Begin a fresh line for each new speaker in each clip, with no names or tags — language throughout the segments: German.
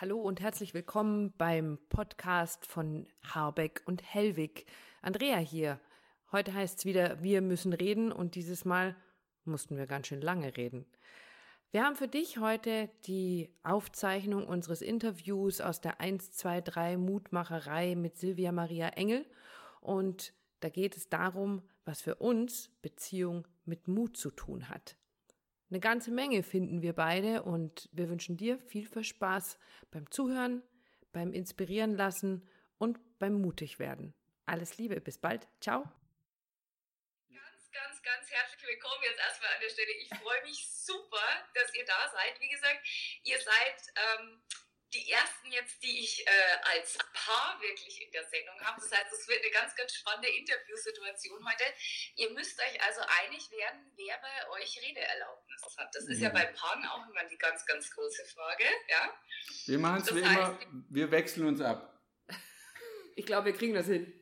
Hallo und herzlich willkommen beim Podcast von Harbeck und Hellwig. Andrea hier. Heute heißt es wieder, wir müssen reden und dieses Mal mussten wir ganz schön lange reden. Wir haben für dich heute die Aufzeichnung unseres Interviews aus der 123 Mutmacherei mit Silvia Maria Engel und da geht es darum, was für uns Beziehung mit Mut zu tun hat. Eine ganze Menge finden wir beide und wir wünschen dir viel, viel Spaß beim Zuhören, beim Inspirieren lassen und beim mutig werden. Alles Liebe, bis bald. Ciao.
Ganz, ganz, ganz herzlich willkommen jetzt erstmal an der Stelle. Ich freue mich super, dass ihr da seid. Wie gesagt, ihr seid ähm, die ersten jetzt, die ich äh, als Paar wirklich in der Sendung habe. Das heißt, es wird eine ganz, ganz spannende Interviewsituation heute. Ihr müsst euch also einig werden, wer bei euch Redeerlaubnis hat. Das ist ja, ja bei Paaren auch immer die ganz, ganz große Frage. Ja?
Wir machen es wie immer, wir wechseln uns ab.
Ich glaube, wir kriegen das hin.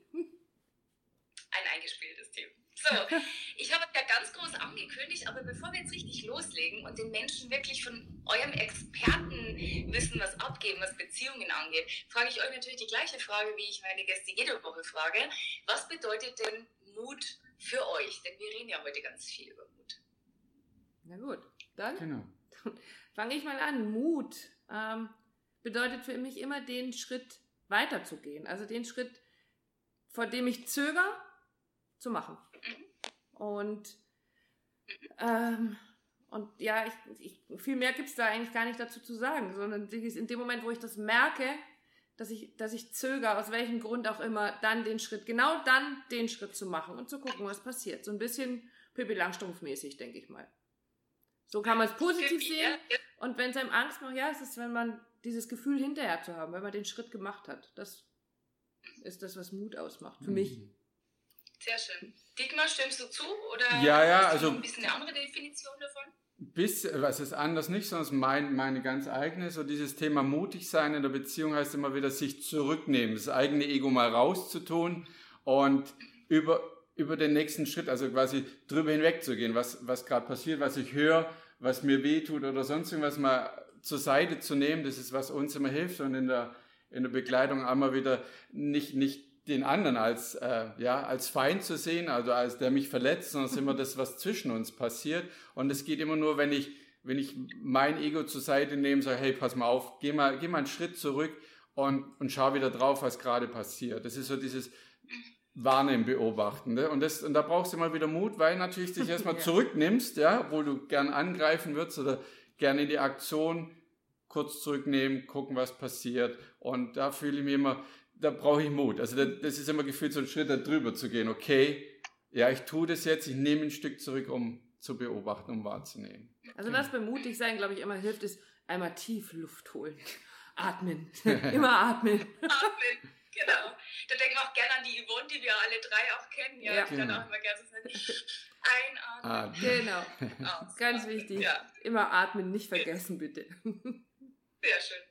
Ein eingespieltes Team. So, ich habe ja ganz groß angekündigt, aber bevor wir jetzt richtig loslegen und den Menschen wirklich von eurem Expertenwissen was abgeben, was Beziehungen angeht, frage ich euch natürlich die gleiche Frage, wie ich meine Gäste jede Woche frage. Was bedeutet denn Mut für euch? Denn wir reden ja heute ganz viel über Mut.
Na gut, dann genau. fange ich mal an. Mut ähm, bedeutet für mich immer den Schritt weiterzugehen. Also den Schritt, vor dem ich zögere, zu machen. Und, ähm, und ja, ich, ich, viel mehr gibt's da eigentlich gar nicht dazu zu sagen, sondern in dem Moment, wo ich das merke, dass ich, dass ich zögere, aus welchem Grund auch immer, dann den Schritt, genau dann den Schritt zu machen und zu gucken, was passiert. So ein bisschen Pippi Langstrumpf-mäßig, denke ich mal. So kann man es positiv sehen. Und wenn es einem Angst macht, ja, es ist, wenn man dieses Gefühl hinterher zu haben, wenn man den Schritt gemacht hat. Das ist das, was Mut ausmacht. Für mhm. mich.
Sehr schön. Dietmar, stimmst du zu? Oder
ja, ja, hast also.
ein bisschen eine andere Definition davon?
Bis, was ist anders nicht, sondern mein, meine ganz eigene, so dieses Thema mutig sein in der Beziehung heißt immer wieder sich zurücknehmen, das eigene Ego mal rauszutun und über, über den nächsten Schritt, also quasi drüber hinwegzugehen, was, was gerade passiert, was ich höre, was mir wehtut oder sonst irgendwas mal zur Seite zu nehmen, das ist, was uns immer hilft und in der, in der Begleitung einmal wieder nicht, nicht den anderen als, äh, ja, als Feind zu sehen, also als der mich verletzt, sondern es ist immer das, was zwischen uns passiert. Und es geht immer nur, wenn ich, wenn ich mein Ego zur Seite nehme, sage, hey, pass mal auf, geh mal, geh mal einen Schritt zurück und, und schau wieder drauf, was gerade passiert. Das ist so dieses Wahrnehmen, Beobachten. Ne? Und, das, und da brauchst du immer wieder Mut, weil natürlich dich erstmal ja. zurücknimmst, ja, wo du gern angreifen würdest oder gerne in die Aktion kurz zurücknehmen, gucken, was passiert. Und da fühle ich mich immer, da brauche ich Mut. Also das ist immer gefühlt so ein Schritt da drüber zu gehen. Okay, ja, ich tue das jetzt, ich nehme ein Stück zurück, um zu beobachten, um wahrzunehmen.
Also was beim mutig sein, glaube ich, immer hilft, ist einmal tief Luft holen. Atmen. immer atmen.
atmen. Genau. Da denke ich auch gerne an die Yvonne, die wir alle drei auch kennen. Ja, ja. die dann auch immer gerne so einatmen.
Genau. Aus. Ganz wichtig. Ja. Immer atmen, nicht vergessen, bitte.
Sehr schön.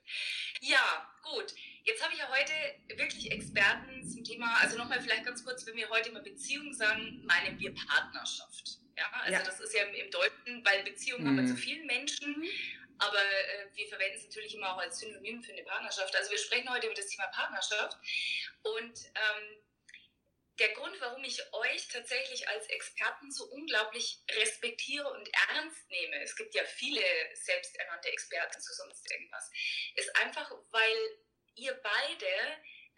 Ja, gut. Jetzt habe ich ja heute wirklich Experten zum Thema, also nochmal vielleicht ganz kurz, wenn wir heute immer Beziehung sagen, meinen wir Partnerschaft. Ja, also ja. das ist ja im, Deutschen, weil Beziehung mhm. haben wir zu vielen Menschen, aber äh, wir verwenden es natürlich immer auch als Synonym für eine Partnerschaft. Also wir sprechen heute über das Thema Partnerschaft und ähm, der Grund, warum ich euch tatsächlich als Experten so unglaublich respektiere und ernst nehme, es gibt ja viele selbsternannte Experten zu sonst irgendwas, ist einfach, weil ihr beide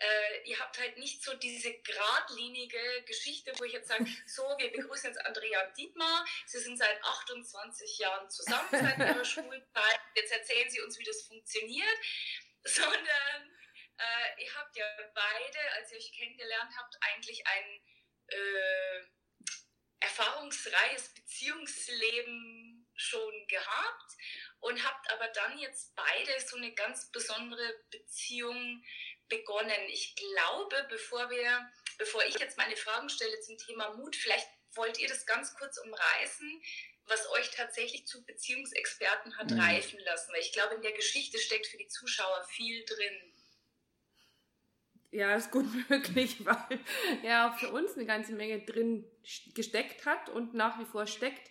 äh, ihr habt halt nicht so diese geradlinige Geschichte, wo ich jetzt sage, so, wir begrüßen jetzt Andrea und Dietmar, sie sind seit 28 Jahren zusammen seit ihrer Schulzeit, jetzt erzählen sie uns, wie das funktioniert, sondern äh, ihr habt ja beide, als ihr euch kennengelernt habt, eigentlich ein äh, erfahrungsreiches Beziehungsleben schon gehabt und habt aber dann jetzt beide so eine ganz besondere Beziehung begonnen. Ich glaube, bevor wir, bevor ich jetzt meine Fragen stelle zum Thema Mut, vielleicht wollt ihr das ganz kurz umreißen, was euch tatsächlich zu Beziehungsexperten hat mhm. reifen lassen. Weil ich glaube, in der Geschichte steckt für die Zuschauer viel drin.
Ja, ist gut möglich, weil ja auch für uns eine ganze Menge drin gesteckt hat und nach wie vor steckt.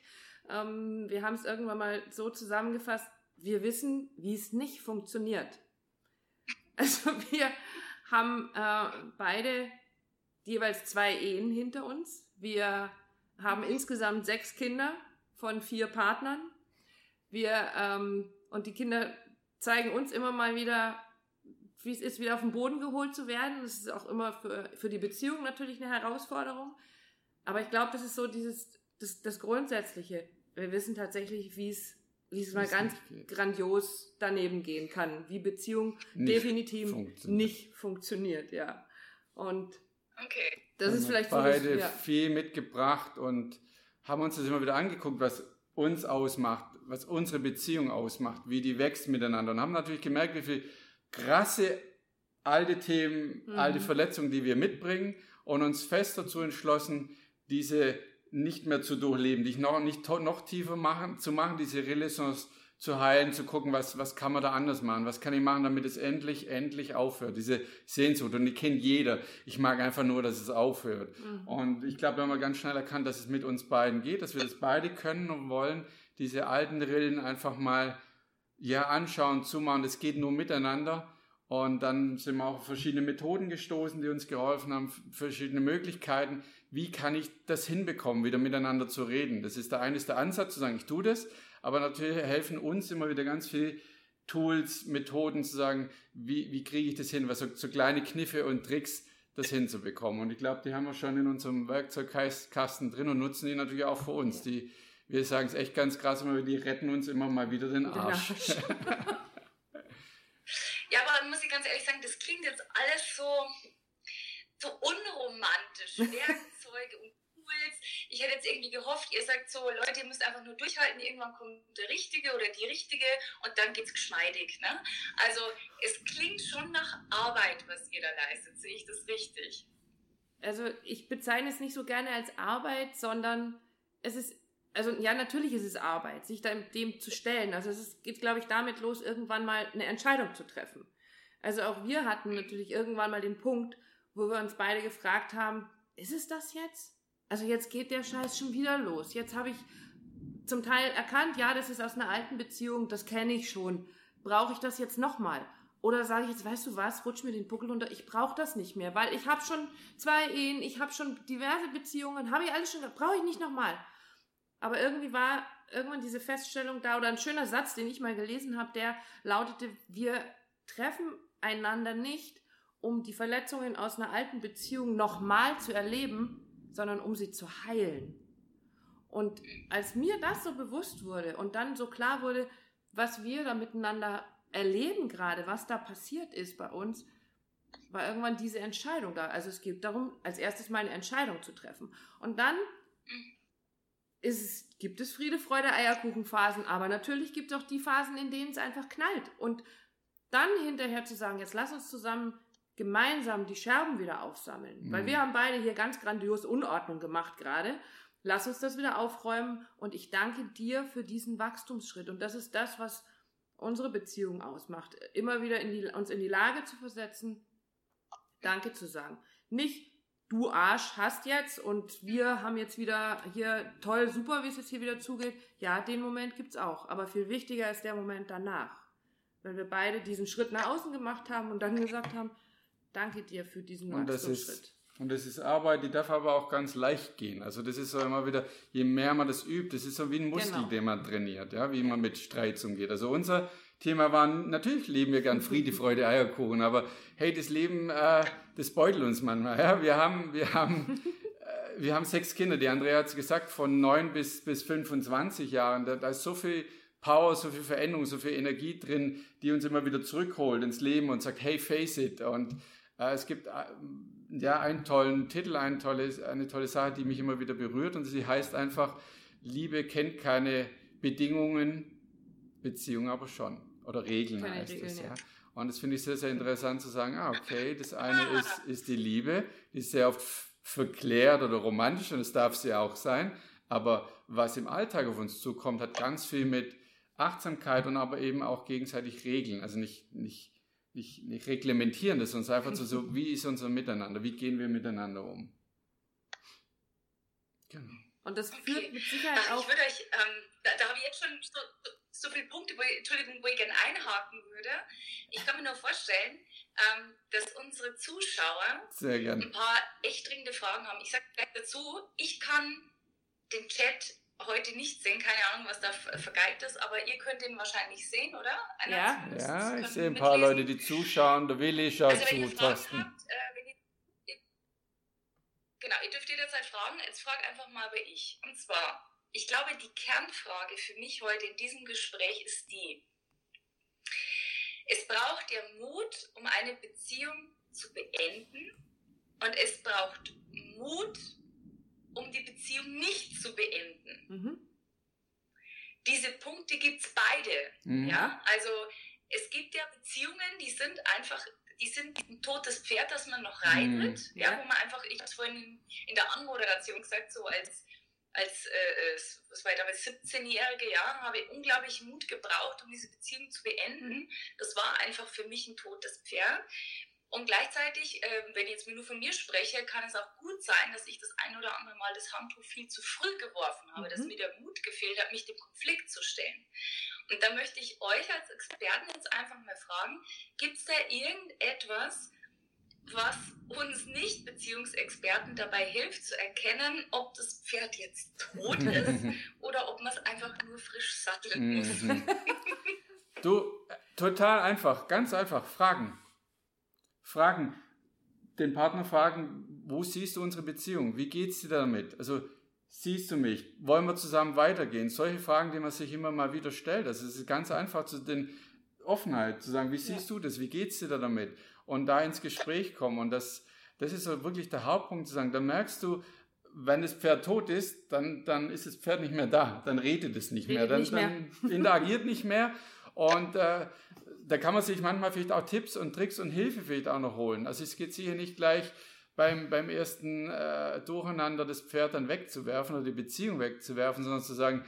Ähm, wir haben es irgendwann mal so zusammengefasst, wir wissen, wie es nicht funktioniert. Also wir haben äh, beide jeweils zwei Ehen hinter uns. Wir haben insgesamt sechs Kinder von vier Partnern. Wir ähm, und die Kinder zeigen uns immer mal wieder, wie es ist, wieder auf den Boden geholt zu werden. Das ist auch immer für, für die Beziehung natürlich eine Herausforderung. Aber ich glaube, das ist so dieses, das, das Grundsätzliche. Wir wissen tatsächlich, wie es wie es mal ganz grandios daneben gehen kann, wie Beziehung nicht definitiv funktioniert. nicht funktioniert, ja. Und
okay.
das ist vielleicht
beide so, ja. viel mitgebracht und haben uns das immer wieder angeguckt, was uns ausmacht, was unsere Beziehung ausmacht, wie die wächst miteinander und haben natürlich gemerkt, wie viel krasse alte Themen, mhm. alte Verletzungen, die wir mitbringen und uns fest dazu entschlossen, diese nicht mehr zu durchleben, dich noch, nicht noch tiefer machen, zu machen, diese Renaissance zu heilen, zu gucken, was, was kann man da anders machen, was kann ich machen, damit es endlich, endlich aufhört, diese Sehnsucht. Und die kennt jeder. Ich mag einfach nur, dass es aufhört. Mhm. Und ich glaube, wir haben ganz schnell erkannt, dass es mit uns beiden geht, dass wir das beide können und wollen, diese alten Rillen einfach mal ja anschauen, zumachen. Das geht nur miteinander. Und dann sind wir auch auf verschiedene Methoden gestoßen, die uns geholfen haben, verschiedene Möglichkeiten. Wie kann ich das hinbekommen, wieder miteinander zu reden? Das ist der eine ist der Ansatz, zu sagen, ich tue das, aber natürlich helfen uns immer wieder ganz viele Tools, Methoden zu sagen, wie, wie kriege ich das hin, was so, so kleine Kniffe und Tricks, das hinzubekommen. Und ich glaube, die haben wir schon in unserem Werkzeugkasten drin und nutzen die natürlich auch für uns. Die, wir sagen es echt ganz krass, immer, die retten uns immer mal wieder den Arsch.
Ja, aber muss ich ganz ehrlich sagen, das klingt jetzt alles so, so unromantisch. Werkzeuge und Tools. Ich hätte jetzt irgendwie gehofft, ihr sagt so, Leute, ihr müsst einfach nur durchhalten, irgendwann kommt der Richtige oder die Richtige und dann geht's geschmeidig. Ne? Also es klingt schon nach Arbeit, was ihr da leistet. Sehe ich das richtig?
Also ich bezeichne es nicht so gerne als Arbeit, sondern es ist also ja, natürlich ist es Arbeit, sich dem zu stellen. Also es geht, glaube ich, damit los, irgendwann mal eine Entscheidung zu treffen. Also auch wir hatten natürlich irgendwann mal den Punkt, wo wir uns beide gefragt haben, ist es das jetzt? Also jetzt geht der Scheiß schon wieder los. Jetzt habe ich zum Teil erkannt, ja, das ist aus einer alten Beziehung, das kenne ich schon. Brauche ich das jetzt nochmal? Oder sage ich jetzt, weißt du was, rutsch mir den Buckel runter, ich brauche das nicht mehr, weil ich habe schon zwei Ehen, ich habe schon diverse Beziehungen, habe ich alles schon, brauche ich nicht nochmal. Aber irgendwie war irgendwann diese Feststellung da oder ein schöner Satz, den ich mal gelesen habe, der lautete, wir treffen einander nicht, um die Verletzungen aus einer alten Beziehung nochmal zu erleben, sondern um sie zu heilen. Und als mir das so bewusst wurde und dann so klar wurde, was wir da miteinander erleben gerade, was da passiert ist bei uns, war irgendwann diese Entscheidung da. Also es geht darum, als erstes mal eine Entscheidung zu treffen. Und dann ist, gibt es Friede, Freude, Eierkuchenphasen, aber natürlich gibt es auch die Phasen, in denen es einfach knallt. Und dann hinterher zu sagen, jetzt lass uns zusammen gemeinsam die Scherben wieder aufsammeln. Mhm. Weil wir haben beide hier ganz grandios Unordnung gemacht gerade. Lass uns das wieder aufräumen und ich danke dir für diesen Wachstumsschritt. Und das ist das, was unsere Beziehung ausmacht. Immer wieder in die, uns in die Lage zu versetzen, Danke zu sagen. Nicht du Arsch hast jetzt und wir haben jetzt wieder hier toll, super, wie es jetzt hier wieder zugeht. Ja, den Moment gibt's auch. Aber viel wichtiger ist der Moment danach. Wenn wir beide diesen Schritt nach außen gemacht haben und dann gesagt haben, danke dir für diesen
und Wachstumsschritt. Und das ist Arbeit, die darf aber auch ganz leicht gehen. Also das ist so immer wieder, je mehr man das übt, das ist so wie ein Muskel, genau. den man trainiert, ja, wie man mit Streits umgeht. Also unser Thema war, natürlich leben wir gern Friede, Freude, Eierkuchen, aber hey, das Leben, äh, das beutelt uns manchmal. Ja? Wir haben, wir haben, äh, wir haben sechs Kinder. Die Andrea hat es gesagt, von neun bis, bis 25 Jahren. Da, da ist so viel Power, so viel Veränderung, so viel Energie drin, die uns immer wieder zurückholt ins Leben und sagt, hey, face it. Und äh, es gibt äh, ja einen tollen Titel, eine tolle, eine tolle Sache, die mich immer wieder berührt und sie heißt einfach, Liebe kennt keine Bedingungen, Beziehung aber schon oder Regeln Keine heißt Regeln, es, ja. Und das finde ich sehr, sehr interessant zu sagen, ah, okay, das eine ist, ist die Liebe, die ist sehr oft verklärt oder romantisch und es darf sie auch sein, aber was im Alltag auf uns zukommt, hat ganz viel mit Achtsamkeit und aber eben auch gegenseitig Regeln, also nicht, nicht, nicht, nicht reglementieren das, sondern einfach so, wie ist unser Miteinander, wie gehen wir miteinander um.
Genau. Und das führt okay. mit Sicherheit
auch... Ich würde euch, ähm, da, da habe ich jetzt schon so, so viele Punkte, wo ich, Entschuldigung, wo ich gerne einhaken würde. Ich kann mir nur vorstellen, ähm, dass unsere Zuschauer ein paar echt dringende Fragen haben. Ich sage gleich dazu, ich kann den Chat heute nicht sehen, keine Ahnung, was da vergeigt ist, aber ihr könnt ihn wahrscheinlich sehen, oder?
Einer ja, ja ich sehe ein paar mitlesen. Leute, die zuschauen. Der Willi schaut also, wenn zu, Thorsten. Habt, äh,
ihr, genau, ihr dürft jederzeit fragen. Jetzt frag einfach mal bei ich. Und zwar, ich glaube, die Kernfrage für mich heute in diesem Gespräch ist die, es braucht ja Mut, um eine Beziehung zu beenden und es braucht Mut, um die Beziehung nicht zu beenden. Mhm. Diese Punkte gibt es beide. Mhm. Ja? Also es gibt ja Beziehungen, die sind einfach, die sind ein totes Pferd, das man noch reitet. Mhm. Ja. ja. wo man einfach, ich habe es vorhin in der Anmoderation gesagt, so als als, äh, was war ich damals, 17-jährige Jahr, habe ich unglaublich Mut gebraucht, um diese Beziehung zu beenden. Mhm. Das war einfach für mich ein totes Pferd. Und gleichzeitig, äh, wenn ich jetzt nur von mir spreche, kann es auch gut sein, dass ich das ein oder andere Mal das Handtuch viel zu früh geworfen habe, mhm. dass mir der Mut gefehlt hat, mich dem Konflikt zu stellen. Und da möchte ich euch als Experten jetzt einfach mal fragen, gibt es da irgendetwas, was uns Nicht-Beziehungsexperten dabei hilft zu erkennen, ob das Pferd jetzt tot ist oder ob man es einfach nur frisch satteln muss. Mhm.
du, total einfach, ganz einfach, Fragen. Fragen. Den Partner fragen, wo siehst du unsere Beziehung? Wie geht es dir damit? Also, siehst du mich? Wollen wir zusammen weitergehen? Solche Fragen, die man sich immer mal wieder stellt. Also, es ist ganz einfach zu den Offenheit, zu sagen, wie siehst ja. du das? Wie geht es dir damit? Und da ins Gespräch kommen. Und das, das ist so wirklich der Hauptpunkt zu sagen. Da merkst du, wenn das Pferd tot ist, dann, dann ist das Pferd nicht mehr da. Dann redet es nicht redet mehr. Dann, nicht mehr. dann interagiert nicht mehr. Und äh, da kann man sich manchmal vielleicht auch Tipps und Tricks und Hilfe vielleicht auch noch holen. Also es geht sicher nicht gleich beim, beim ersten äh, Durcheinander das Pferd dann wegzuwerfen oder die Beziehung wegzuwerfen, sondern zu sagen,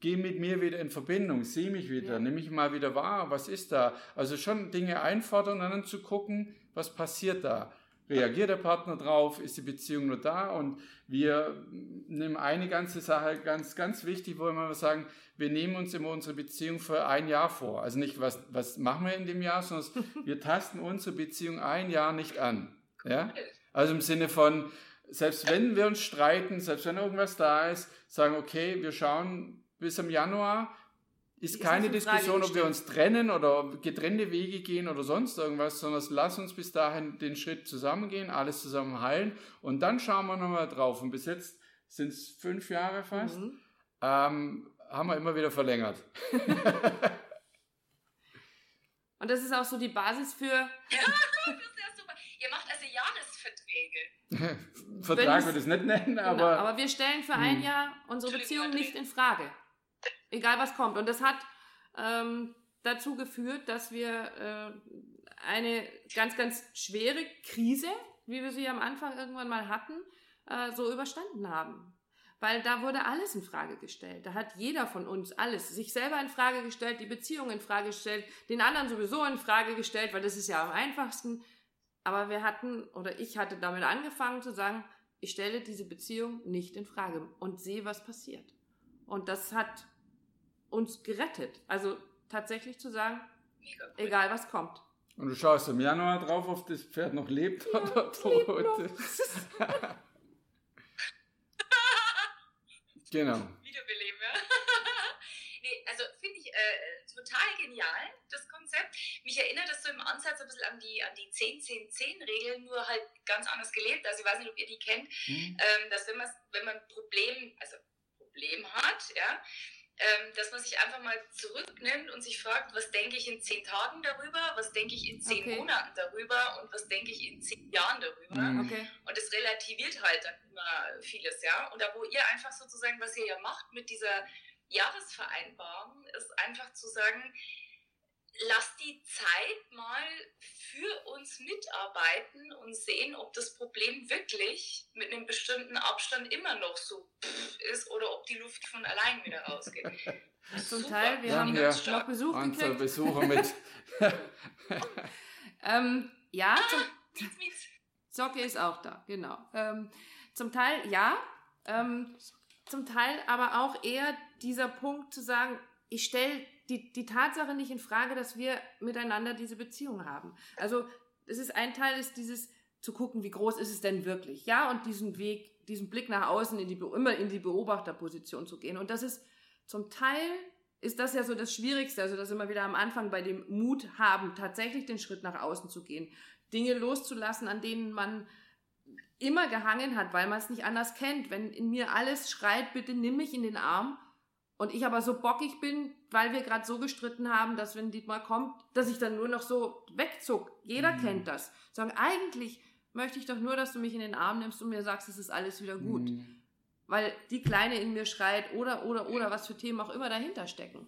geh mit mir wieder in Verbindung, sieh mich wieder, ja. nimm mich mal wieder wahr, was ist da? Also schon Dinge einfordern und dann zu gucken, was passiert da? Reagiert der Partner drauf? Ist die Beziehung nur da? Und wir nehmen eine ganze Sache ganz, ganz wichtig, wo wir sagen, wir nehmen uns immer unsere Beziehung für ein Jahr vor. Also nicht, was, was machen wir in dem Jahr, sondern wir tasten unsere Beziehung ein Jahr nicht an. Ja? Also im Sinne von, selbst wenn wir uns streiten, selbst wenn irgendwas da ist, sagen, okay, wir schauen, bis im Januar ist, ist keine Diskussion, ob wir uns trennen oder getrennte Wege gehen oder sonst irgendwas, sondern lass uns bis dahin den Schritt zusammengehen, alles zusammen heilen und dann schauen wir nochmal drauf. Und bis jetzt sind es fünf Jahre fast, mhm. ähm, haben wir immer wieder verlängert.
und das ist auch so die Basis für.
Ja, das ist ja super. Ihr macht also Jahresverträge.
Vertrag würde ich es nicht nennen, genau, aber.
aber wir stellen für ein hm. Jahr unsere Beziehung nicht in Frage. Egal was kommt. Und das hat ähm, dazu geführt, dass wir äh, eine ganz, ganz schwere Krise, wie wir sie am Anfang irgendwann mal hatten, äh, so überstanden haben. Weil da wurde alles in Frage gestellt. Da hat jeder von uns alles sich selber in Frage gestellt, die Beziehung in Frage gestellt, den anderen sowieso in Frage gestellt, weil das ist ja am einfachsten. Aber wir hatten, oder ich hatte damit angefangen zu sagen, ich stelle diese Beziehung nicht in Frage und sehe, was passiert. Und das hat uns gerettet. Also tatsächlich zu sagen, cool. egal was kommt.
Und du schaust im Januar drauf, ob das Pferd noch lebt ja, oder tot ist. genau.
Wiederbeleben, ja. nee, also finde ich äh, total genial, das Konzept. Mich erinnert das so im Ansatz ein bisschen an die, an die 10-10-10-Regel, nur halt ganz anders gelebt. Also ich weiß nicht, ob ihr die kennt, mhm. ähm, dass wenn man, wenn man ein Problem, also Problem hat, ja, ähm, dass man sich einfach mal zurücknimmt und sich fragt, was denke ich in zehn Tagen darüber, was denke ich in zehn okay. Monaten darüber und was denke ich in zehn Jahren darüber. Mhm. Okay. Und das relativiert halt dann immer vieles, ja. Und da wo ihr einfach sozusagen, was ihr ja macht mit dieser Jahresvereinbarung, ist einfach zu sagen, lass die Zeit mal für uns mitarbeiten und sehen, ob das Problem wirklich mit einem bestimmten Abstand immer noch so ist oder ob die Luft von allein wieder rausgeht.
Zum Super. Teil, wir ja, haben ja. noch Besuch gekriegt.
Besucher mit.
ähm, ja, zum, Socke ist auch da, genau. Ähm, zum Teil ja, ähm, zum Teil aber auch eher dieser Punkt zu sagen, ich stelle die, die Tatsache nicht in Frage, dass wir miteinander diese Beziehung haben. Also das ist ein Teil, ist dieses zu gucken, wie groß ist es denn wirklich, ja, und diesen Weg, diesen Blick nach außen in die, immer in die Beobachterposition zu gehen. Und das ist zum Teil ist das ja so das Schwierigste, also das immer wieder am Anfang bei dem Mut haben, tatsächlich den Schritt nach außen zu gehen, Dinge loszulassen, an denen man immer gehangen hat, weil man es nicht anders kennt. Wenn in mir alles schreit, bitte nimm mich in den Arm, und ich aber so bockig bin, weil wir gerade so gestritten haben, dass wenn Dietmar kommt, dass ich dann nur noch so wegzuck. Jeder mhm. kennt das. Sagen, eigentlich möchte ich doch nur, dass du mich in den Arm nimmst und mir sagst, es ist alles wieder gut. Mhm. Weil die Kleine in mir schreit oder, oder, oder, was für Themen auch immer dahinter stecken.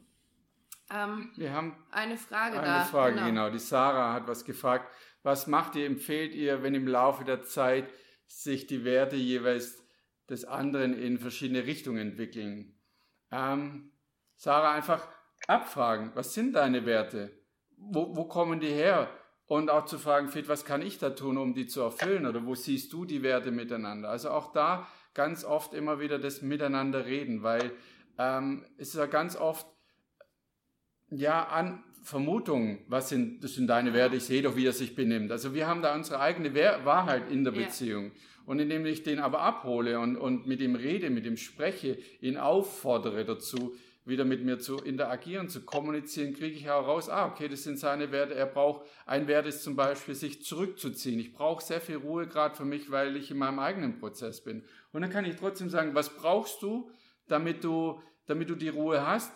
Ähm, wir haben
eine Frage
eine
da.
Eine Frage, genau. genau. Die Sarah hat was gefragt. Was macht ihr, empfehlt ihr, wenn im Laufe der Zeit sich die Werte jeweils des anderen in verschiedene Richtungen entwickeln? Ähm, Sarah einfach abfragen, was sind deine Werte? Wo, wo kommen die her? Und auch zu fragen, Fit, was kann ich da tun, um die zu erfüllen? Oder wo siehst du die Werte miteinander? Also auch da ganz oft immer wieder das Miteinander reden, weil ähm, es ist ja ganz oft ja an Vermutungen, was sind, das sind deine Werte, ich sehe doch, wie er sich benimmt. Also wir haben da unsere eigene Wahrheit in der Beziehung. Ja. Und indem ich den aber abhole und, und mit ihm rede, mit ihm spreche, ihn auffordere dazu, wieder mit mir zu interagieren, zu kommunizieren, kriege ich auch raus, ah, okay, das sind seine Werte. Er braucht, ein Wert ist zum Beispiel, sich zurückzuziehen. Ich brauche sehr viel Ruhe gerade für mich, weil ich in meinem eigenen Prozess bin. Und dann kann ich trotzdem sagen, was brauchst du, damit du, damit du die Ruhe hast?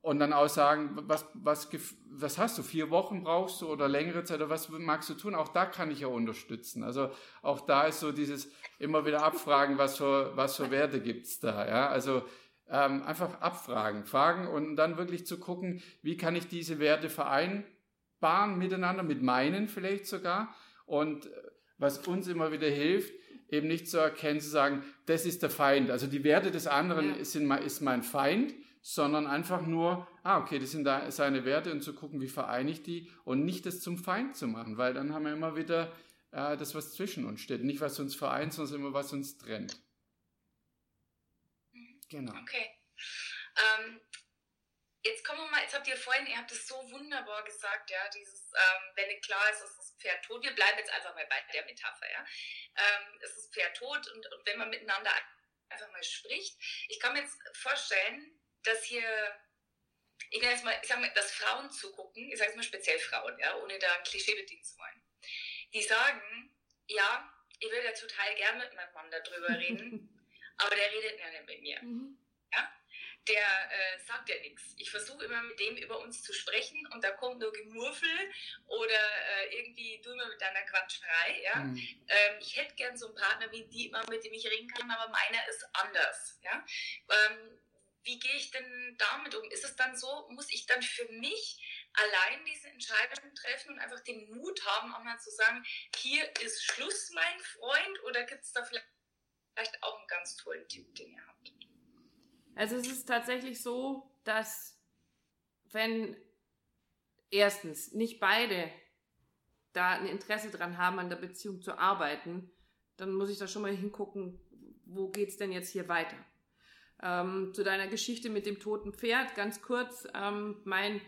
Und dann auch sagen, was, was, was hast du, vier Wochen brauchst du oder längere Zeit oder was magst du tun? Auch da kann ich ja unterstützen. Also auch da ist so dieses immer wieder abfragen, was für, was für Werte gibt's da. Ja? Also ähm, einfach abfragen, fragen und dann wirklich zu gucken, wie kann ich diese Werte vereinbaren miteinander, mit meinen vielleicht sogar. Und was uns immer wieder hilft, eben nicht zu erkennen, zu sagen, das ist der Feind. Also die Werte des anderen ja. sind, ist mein Feind sondern einfach nur, ah, okay, das sind da seine Werte und zu gucken, wie vereine ich die und nicht das zum Feind zu machen, weil dann haben wir immer wieder äh, das, was zwischen uns steht. Nicht, was uns vereint, sondern immer, was uns trennt.
Mhm. Genau. Okay. Ähm, jetzt kommen wir mal, jetzt habt ihr vorhin, ihr habt es so wunderbar gesagt, ja, dieses, ähm, wenn klar ist, ist das Pferd tot, wir bleiben jetzt einfach mal bei der Metapher, ja. Ähm, es ist Pferd tot und, und wenn man miteinander einfach mal spricht, ich kann mir jetzt vorstellen, dass hier, ich nenne jetzt mal, ich sag mal, dass Frauen zugucken, ich sage jetzt mal speziell Frauen, ja, ohne da ein Klischee bedienen zu wollen, die sagen, ja, ich würde ja total gern mit meinem Mann darüber reden, aber der redet ja nicht mit mir. Mhm. Ja? Der äh, sagt ja nichts. Ich versuche immer mit dem über uns zu sprechen und da kommt nur Gemurfel oder äh, irgendwie du immer mit deiner Quatscherei. Ja? Mhm. Ähm, ich hätte gern so einen Partner wie Dietmar, mit dem ich reden kann, aber meiner ist anders. Ja? Ähm, wie gehe ich denn damit um? Ist es dann so, muss ich dann für mich allein diese Entscheidung treffen und einfach den Mut haben, auch mal zu sagen, hier ist Schluss, mein Freund, oder gibt es da vielleicht auch einen ganz tollen Tipp, den ihr habt?
Also es ist tatsächlich so, dass wenn erstens nicht beide da ein Interesse dran haben, an der Beziehung zu arbeiten, dann muss ich da schon mal hingucken, wo geht es denn jetzt hier weiter? Ähm, zu deiner Geschichte mit dem toten Pferd, ganz kurz, ähm, mein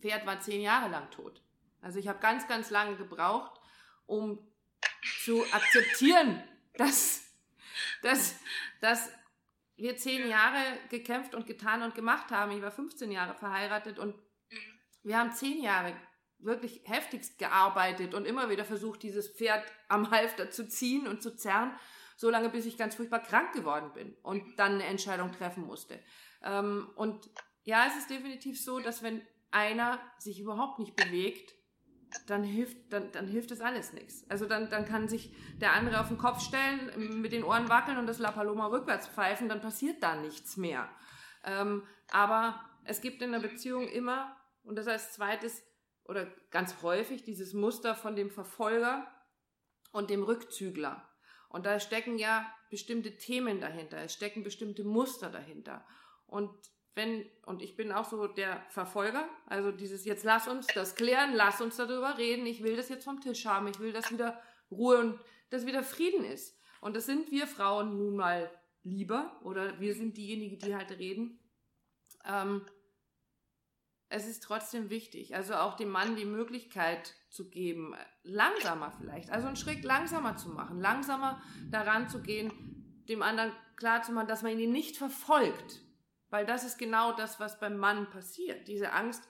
Pferd war zehn Jahre lang tot. Also ich habe ganz, ganz lange gebraucht, um zu akzeptieren, dass, dass, dass wir zehn Jahre gekämpft und getan und gemacht haben. Ich war 15 Jahre verheiratet und wir haben zehn Jahre wirklich heftigst gearbeitet und immer wieder versucht, dieses Pferd am Halfter zu ziehen und zu zerren so lange, bis ich ganz furchtbar krank geworden bin und dann eine Entscheidung treffen musste. Ähm, und ja, es ist definitiv so, dass wenn einer sich überhaupt nicht bewegt, dann hilft, dann, dann hilft das alles nichts. Also dann, dann kann sich der andere auf den Kopf stellen, mit den Ohren wackeln und das La Paloma rückwärts pfeifen, dann passiert da nichts mehr. Ähm, aber es gibt in der Beziehung immer, und das als zweites oder ganz häufig, dieses Muster von dem Verfolger und dem Rückzügler. Und da stecken ja bestimmte Themen dahinter, es stecken bestimmte Muster dahinter. Und wenn, und ich bin auch so der Verfolger, also dieses, jetzt lass uns das klären, lass uns darüber reden, ich will das jetzt vom Tisch haben, ich will, dass wieder Ruhe und dass wieder Frieden ist. Und das sind wir Frauen nun mal lieber, oder wir sind diejenigen, die halt reden. Ähm, es ist trotzdem wichtig, also auch dem Mann die Möglichkeit zu geben, langsamer vielleicht, also einen Schritt langsamer zu machen, langsamer daran zu gehen, dem anderen klar zu machen, dass man ihn nicht verfolgt, weil das ist genau das, was beim Mann passiert. Diese Angst,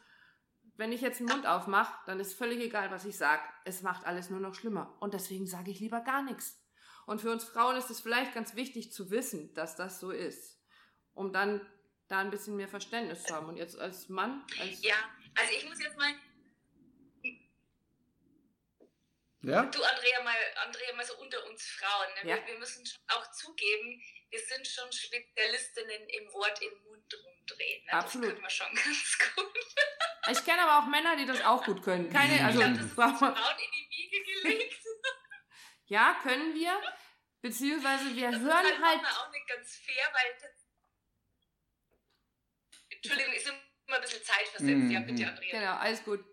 wenn ich jetzt den Mund aufmache, dann ist völlig egal, was ich sage. Es macht alles nur noch schlimmer. Und deswegen sage ich lieber gar nichts. Und für uns Frauen ist es vielleicht ganz wichtig zu wissen, dass das so ist, um dann da ein bisschen mehr Verständnis zu haben. Und jetzt als Mann, als
ja, also ich muss jetzt mal ja? Du, Andrea, mal, Andrea, mal so unter uns Frauen. Ne? Ja. Wir, wir, müssen auch zugeben, wir sind schon Spezialistinnen im Wort im Mund rumdrehen. Ne?
Absolut. Das
können wir schon ganz gut.
Ich kenne aber auch Männer, die das auch gut können. Keine, also,
ich glaube, das ist Frauen in die Wiege gelegt.
ja, können wir. Beziehungsweise wir
das
hören
ist
halt.
Das auch nicht ganz fair, weil. Entschuldigung, ist immer ein bisschen zeitversetzt. Mhm. Ja, bitte, Andrea.
Genau, alles gut.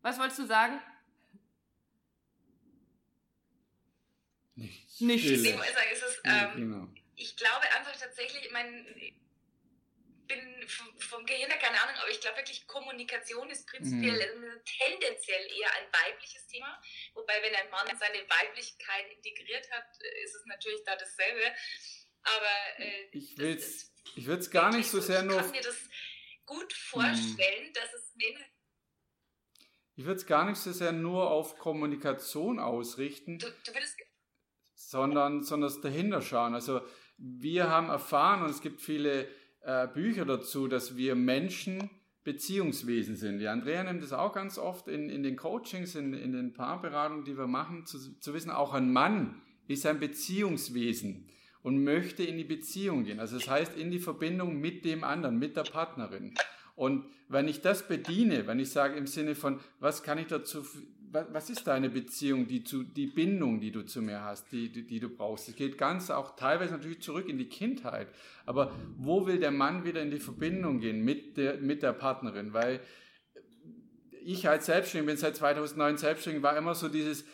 Was wolltest du sagen?
Nichts.
Nichts.
Ich, sagen, ist es, ähm, genau. ich glaube einfach tatsächlich, ich meine, bin vom Gehirn her keine Ahnung, aber ich glaube wirklich, Kommunikation ist prinzipiell mhm. tendenziell eher ein weibliches Thema. Wobei, wenn ein Mann seine Weiblichkeit integriert hat, ist es natürlich da dasselbe. Aber äh,
ich will es ich gar nicht so sehr nur.
Ich kann mir das gut vorstellen, hm. dass es Männer.
Ich würde es gar nicht so sehr nur auf Kommunikation ausrichten.
Du, du
sondern, sondern das dahinter schauen. Also wir haben erfahren, und es gibt viele äh, Bücher dazu, dass wir Menschen Beziehungswesen sind. Die Andrea nimmt das auch ganz oft in, in den Coachings, in, in den Paarberatungen, die wir machen, zu, zu wissen, auch ein Mann ist ein Beziehungswesen und möchte in die Beziehung gehen. Also das heißt in die Verbindung mit dem anderen, mit der Partnerin. Und wenn ich das bediene, wenn ich sage im Sinne von, was kann ich dazu was ist deine Beziehung, die, zu, die Bindung, die du zu mir hast, die, die, die du brauchst? Es geht ganz auch teilweise natürlich zurück in die Kindheit. Aber wo will der Mann wieder in die Verbindung gehen mit der, mit der Partnerin? Weil ich als Selbstständiger, bin seit 2009 selbstständig, war immer so dieses,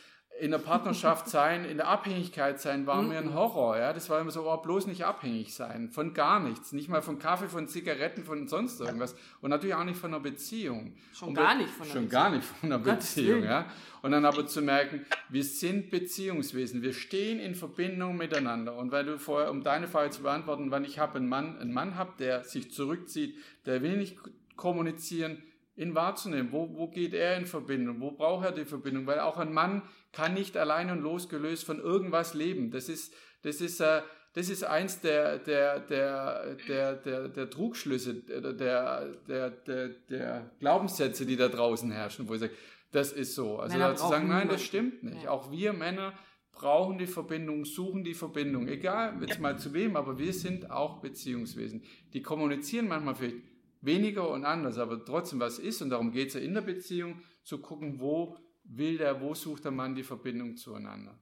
in der Partnerschaft sein, in der Abhängigkeit sein, war mir ein mhm. Horror. Ja? Das war immer so, oh, bloß nicht abhängig sein. Von gar nichts. Nicht mal von Kaffee, von Zigaretten, von sonst irgendwas. Und natürlich auch nicht von einer Beziehung.
Schon Und gar nicht von
einer Schon Beziehung. gar nicht von einer Beziehung. Ja? Und dann aber zu merken, wir sind Beziehungswesen. Wir stehen in Verbindung miteinander. Und weil du vorher, um deine Frage zu beantworten, wann ich habe einen Mann, einen Mann habe, der sich zurückzieht, der will nicht kommunizieren, ihn wahrzunehmen. Wo, wo geht er in Verbindung? Wo braucht er die Verbindung? Weil auch ein Mann kann nicht allein und losgelöst von irgendwas leben. Das ist, das ist, äh, das ist eins der, der, der, der, der, der Trugschlüsse, der, der, der, der Glaubenssätze, die da draußen herrschen, wo ich sage, das ist so. Also Männer zu sagen, nein, das stimmt nicht. Ja. Auch wir Männer brauchen die Verbindung, suchen die Verbindung, egal jetzt mal zu wem, aber wir sind auch Beziehungswesen. Die kommunizieren manchmal vielleicht weniger und anders, aber trotzdem was ist und darum geht es ja in der Beziehung, zu gucken, wo will der, wo sucht der Mann die Verbindung zueinander.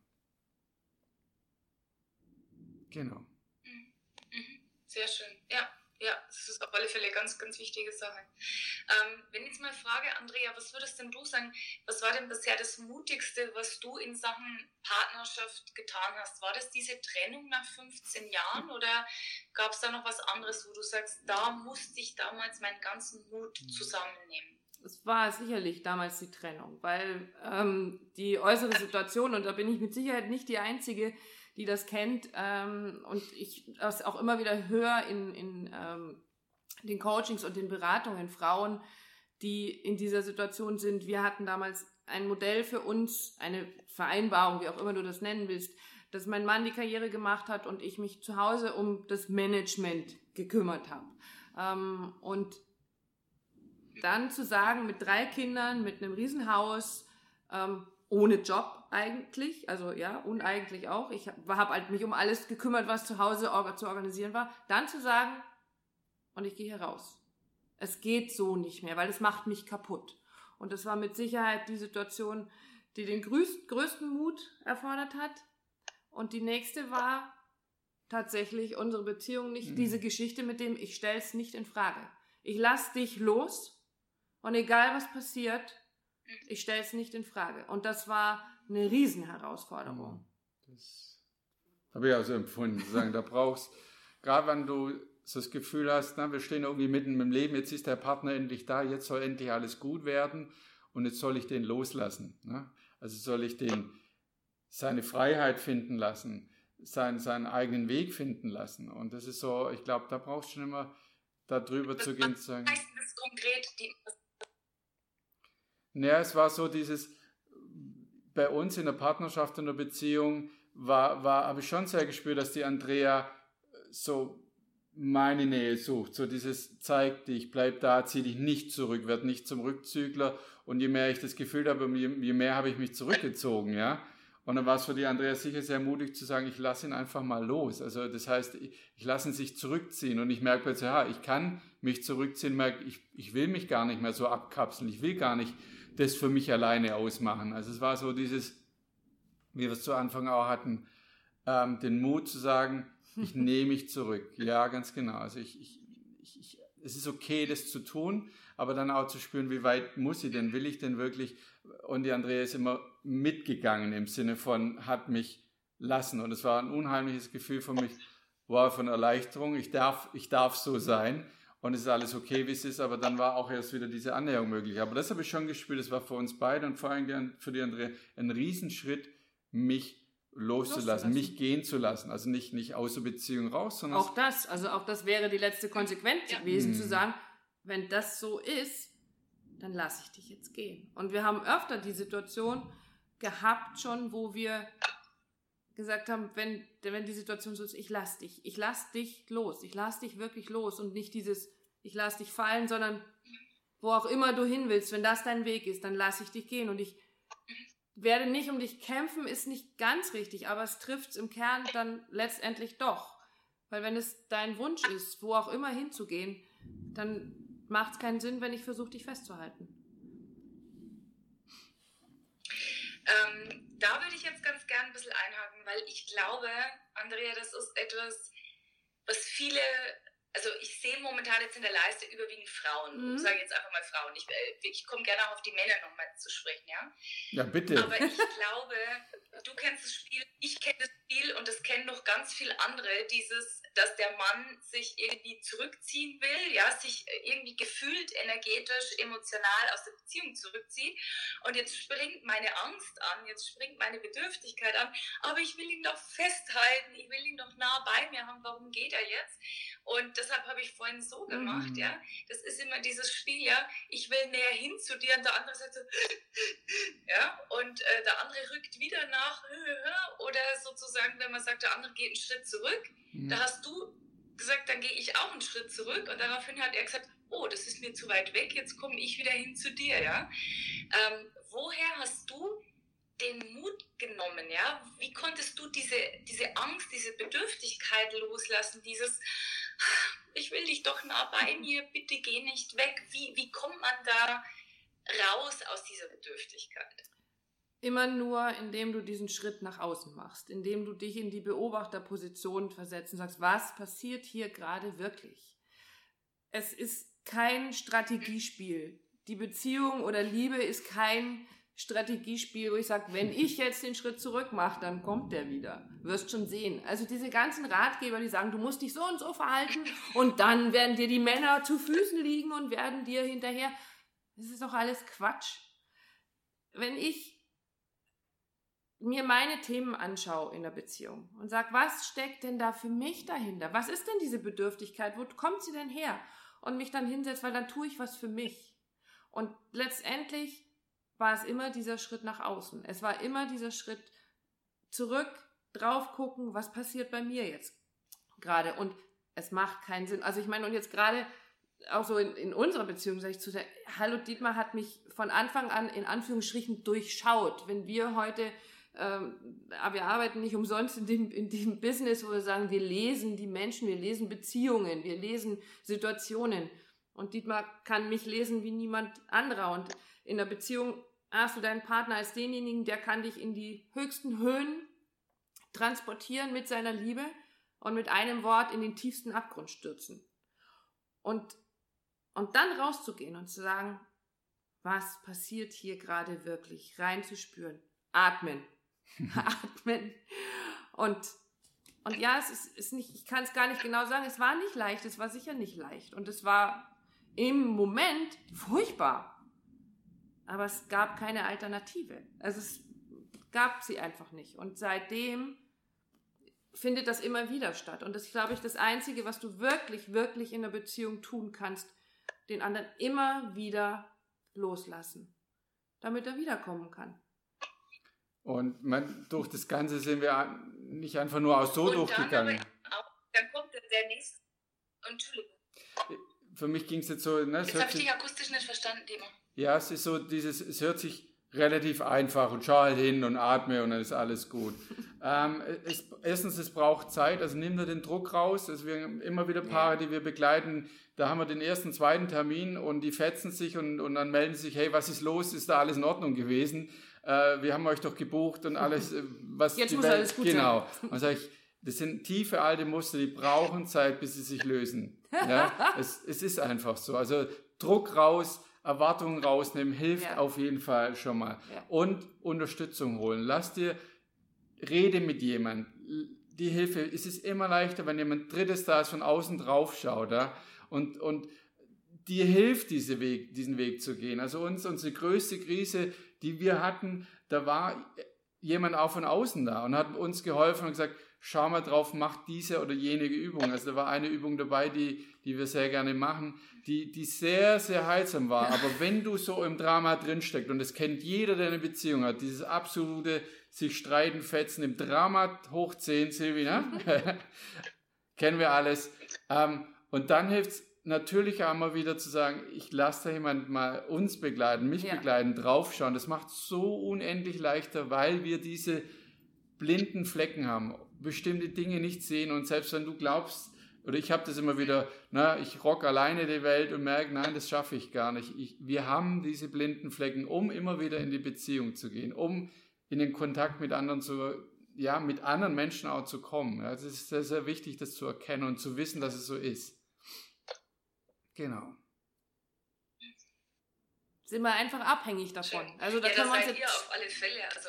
Genau.
Mhm. Mhm. Sehr schön. Ja, ja, das ist auf alle Fälle eine ganz, ganz wichtige Sache. Ähm, wenn ich jetzt mal frage, Andrea, was würdest denn du sagen, was war denn bisher das Mutigste, was du in Sachen Partnerschaft getan hast? War das diese Trennung nach 15 Jahren oder gab es da noch was anderes, wo du sagst, da musste ich damals meinen ganzen Mut mhm. zusammennehmen?
es war sicherlich damals die Trennung, weil ähm, die äußere Situation, und da bin ich mit Sicherheit nicht die Einzige, die das kennt, ähm, und ich das auch immer wieder höre in, in ähm, den Coachings und den Beratungen, Frauen, die in dieser Situation sind. Wir hatten damals ein Modell für uns, eine Vereinbarung, wie auch immer du das nennen willst, dass mein Mann die Karriere gemacht hat und ich mich zu Hause um das Management gekümmert habe. Ähm, und dann zu sagen, mit drei Kindern, mit einem Riesenhaus, ähm, ohne Job eigentlich, also ja, uneigentlich auch. Ich habe hab halt mich um alles gekümmert, was zu Hause zu organisieren war. Dann zu sagen, und ich gehe hier raus. Es geht so nicht mehr, weil es macht mich kaputt. Und das war mit Sicherheit die Situation, die den größten Mut erfordert hat. Und die nächste war tatsächlich unsere Beziehung nicht, mhm. diese Geschichte mit dem, ich stelle es nicht in Frage. Ich lass dich los und egal was passiert, ich stelle es nicht in Frage. Und das war eine Riesenherausforderung.
Das habe ich auch so empfunden. Sagen, da brauchst, gerade wenn du so das Gefühl hast, na, wir stehen irgendwie mitten im Leben, jetzt ist der Partner endlich da, jetzt soll endlich alles gut werden und jetzt soll ich den loslassen. Ne? Also soll ich den seine Freiheit finden lassen, seinen, seinen eigenen Weg finden lassen. Und das ist so, ich glaube, da brauchst du schon immer darüber zu gehen. Was heißt das konkret? Die naja, es war so dieses, bei uns in der Partnerschaft und der Beziehung war, war, habe ich schon sehr gespürt, dass die Andrea so meine Nähe sucht. So dieses zeig dich, bleib da, zieh dich nicht zurück, werd nicht zum Rückzügler. Und je mehr ich das Gefühl habe, je, je mehr habe ich mich zurückgezogen, ja. Und dann war es für die Andrea sicher sehr mutig zu sagen, ich lasse ihn einfach mal los. Also das heißt, ich, ich lasse ihn sich zurückziehen und ich merke plötzlich, ja, ich kann mich zurückziehen, merke, ich, ich will mich gar nicht mehr so abkapseln, ich will gar nicht das für mich alleine ausmachen. Also es war so dieses, wie wir es zu Anfang auch hatten, ähm, den Mut zu sagen, ich nehme mich zurück. Ja, ganz genau. Also ich, ich, ich, ich, es ist okay, das zu tun, aber dann auch zu spüren, wie weit muss ich denn, will ich denn wirklich? Und die Andrea ist immer mitgegangen im Sinne von, hat mich lassen. Und es war ein unheimliches Gefühl für mich, wow, von Erleichterung. Ich darf, ich darf so sein und es ist alles okay, wie es ist, aber dann war auch erst wieder diese Annäherung möglich. Aber das habe ich schon gespürt, das war für uns beide und vor allem für die Andrea ein Riesenschritt, mich loszulassen, loszulassen, mich gehen zu lassen. Also nicht, nicht aus der Beziehung raus, sondern.
Auch das, also auch das wäre die letzte Konsequenz ja. gewesen, hm. zu sagen, wenn das so ist, dann lasse ich dich jetzt gehen. Und wir haben öfter die Situation gehabt schon, wo wir gesagt haben, wenn, wenn die Situation so ist, ich lass dich, ich lass dich los, ich lass dich wirklich los und nicht dieses, ich lass dich fallen, sondern wo auch immer du hin willst, wenn das dein Weg ist, dann lass ich dich gehen und ich werde nicht um dich kämpfen, ist nicht ganz richtig, aber es trifft im Kern dann letztendlich doch. Weil wenn es dein Wunsch ist, wo auch immer hinzugehen, dann macht es keinen Sinn, wenn ich versuche, dich festzuhalten.
Ähm, da würde ich jetzt ganz gern ein bisschen einhaken, weil ich glaube, Andrea, das ist etwas, was viele also ich sehe momentan jetzt in der Leiste überwiegend Frauen. Mhm. Ich sage jetzt einfach mal Frauen. Ich, äh, ich komme gerne auch auf die Männer nochmal zu sprechen, ja?
Ja, bitte.
Aber ich glaube, du kennst das Spiel, ich kenne das Spiel und das kennen noch ganz viele andere, dieses, dass der Mann sich irgendwie zurückziehen will, ja, sich irgendwie gefühlt, energetisch, emotional aus der Beziehung zurückzieht. Und jetzt springt meine Angst an, jetzt springt meine Bedürftigkeit an, aber ich will ihn doch festhalten, ich will ihn doch nah bei mir haben, warum geht er jetzt? Und deshalb habe ich vorhin so gemacht, mhm. ja. Das ist immer dieses Spiel, ja. Ich will näher hin zu dir und der andere sagt so, ja. Und äh, der andere rückt wieder nach, oder sozusagen, wenn man sagt, der andere geht einen Schritt zurück, mhm. da hast du gesagt, dann gehe ich auch einen Schritt zurück und daraufhin hat er gesagt, oh, das ist mir zu weit weg, jetzt komme ich wieder hin zu dir, ja. Ähm, woher hast du den Mut genommen, ja? Wie konntest du diese, diese Angst, diese Bedürftigkeit loslassen, dieses, ich will dich doch nah bei mir, bitte geh nicht weg. Wie, wie kommt man da raus aus dieser Bedürftigkeit?
Immer nur, indem du diesen Schritt nach außen machst, indem du dich in die Beobachterposition versetzt und sagst, was passiert hier gerade wirklich? Es ist kein Strategiespiel. Die Beziehung oder Liebe ist kein Strategiespiel, wo ich sage, wenn ich jetzt den Schritt zurück mache, dann kommt der wieder. Wirst schon sehen. Also diese ganzen Ratgeber, die sagen, du musst dich so und so verhalten und dann werden dir die Männer zu Füßen liegen und werden dir hinterher. Das ist doch alles Quatsch. Wenn ich mir meine Themen anschaue in der Beziehung und sage, was steckt denn da für mich dahinter? Was ist denn diese Bedürftigkeit? Wo kommt sie denn her? Und mich dann hinsetzt, weil dann tue ich was für mich. Und letztendlich war es immer dieser Schritt nach außen. Es war immer dieser Schritt zurück, drauf gucken, was passiert bei mir jetzt gerade. Und es macht keinen Sinn. Also ich meine, und jetzt gerade auch so in, in unserer Beziehung sage ich zu der, hallo Dietmar hat mich von Anfang an in Anführungsstrichen durchschaut. Wenn wir heute, ähm, wir arbeiten nicht umsonst in dem, in dem Business, wo wir sagen, wir lesen die Menschen, wir lesen Beziehungen, wir lesen Situationen. Und Dietmar kann mich lesen wie niemand anderer. Und in der Beziehung hast du deinen Partner als denjenigen, der kann dich in die höchsten Höhen transportieren mit seiner Liebe und mit einem Wort in den tiefsten Abgrund stürzen. Und, und dann rauszugehen und zu sagen, was passiert hier gerade wirklich, reinzuspüren, atmen, atmen und Und ja, es ist, ist nicht, ich kann es gar nicht genau sagen, es war nicht leicht, es war sicher nicht leicht. Und es war im Moment furchtbar. Aber es gab keine Alternative. Also es gab sie einfach nicht. Und seitdem findet das immer wieder statt. Und das ist, glaube ich, das Einzige, was du wirklich, wirklich in der Beziehung tun kannst, den anderen immer wieder loslassen, damit er wiederkommen kann.
Und man, durch das Ganze sind wir nicht einfach nur aus so und durchgegangen.
Dann, auch, dann kommt der nächste. Entschuldigung.
Für mich ging es jetzt so.
Ne, jetzt habe ich dich akustisch nicht verstanden, Dima.
Ja, es ist so dieses, es hört sich relativ einfach und schau halt hin und atme und dann ist alles gut. ähm, es, erstens, es braucht Zeit, also nimm da den Druck raus. Also wir haben immer wieder Paare, die wir begleiten, da haben wir den ersten, zweiten Termin und die fetzen sich und, und dann melden sich, hey, was ist los? Ist da alles in Ordnung gewesen? Äh, wir haben euch doch gebucht und alles, äh, was
Jetzt muss Welt, alles gut
Genau. Und sage ich, das sind tiefe alte Muster, die brauchen Zeit, bis sie sich lösen. Ja? es, es ist einfach so. Also Druck raus, Erwartungen rausnehmen, hilft ja. auf jeden Fall schon mal. Ja. Und Unterstützung holen. Lass dir, rede mit jemandem. Die Hilfe, es ist immer leichter, wenn jemand Drittes da ist, von außen drauf schaut. Ja? Und, und dir hilft, diese Weg, diesen Weg zu gehen. Also uns, unsere größte Krise, die wir hatten, da war jemand auch von außen da und hat uns geholfen und gesagt, schau mal drauf, mach diese oder jene Übung. Also da war eine Übung dabei, die, die wir sehr gerne machen, die, die sehr, sehr heilsam war. Aber wenn du so im Drama drinsteckst, und das kennt jeder, der eine Beziehung hat, dieses absolute sich streiten, fetzen im Drama hoch 10, Silvi, ne? Kennen wir alles. Ähm, und dann hilft es natürlich auch mal wieder zu sagen, ich lasse da jemand mal uns begleiten, mich ja. begleiten, draufschauen. Das macht so unendlich leichter, weil wir diese blinden Flecken haben bestimmte Dinge nicht sehen und selbst wenn du glaubst, oder ich habe das immer wieder, na, ich rock alleine die Welt und merke, nein, das schaffe ich gar nicht. Ich, wir haben diese blinden Flecken, um immer wieder in die Beziehung zu gehen, um in den Kontakt mit anderen zu, ja, mit anderen Menschen auch zu kommen. Ja, es ist sehr, sehr wichtig, das zu erkennen und zu wissen, dass es so ist. Genau.
Sind wir einfach abhängig davon. Also da
ja, können wir uns jetzt auf alle Fälle. Also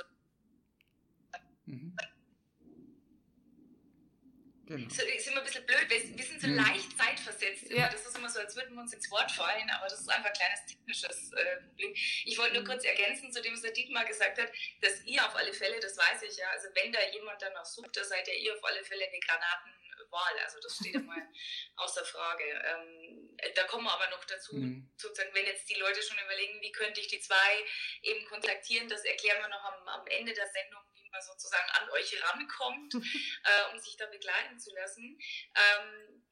Genau. So, ist immer ein bisschen blöd, wir, wir sind so mhm. leicht zeitversetzt. Ja. Das ist immer so, als würden wir uns ins Wort fallen, aber das ist einfach ein kleines technisches äh, Problem. Ich wollte nur mhm. kurz ergänzen zu dem, was der Dietmar gesagt hat, dass ihr auf alle Fälle, das weiß ich ja, also wenn da jemand dann noch sucht, da seid ja ihr auf alle Fälle eine Granatenwahl. Also das steht einmal außer Frage. Ähm, da kommen wir aber noch dazu, mhm. sozusagen, wenn jetzt die Leute schon überlegen, wie könnte ich die zwei eben kontaktieren, das erklären wir noch am, am Ende der Sendung man sozusagen an euch rankommt, äh, um sich da begleiten zu lassen. Ähm,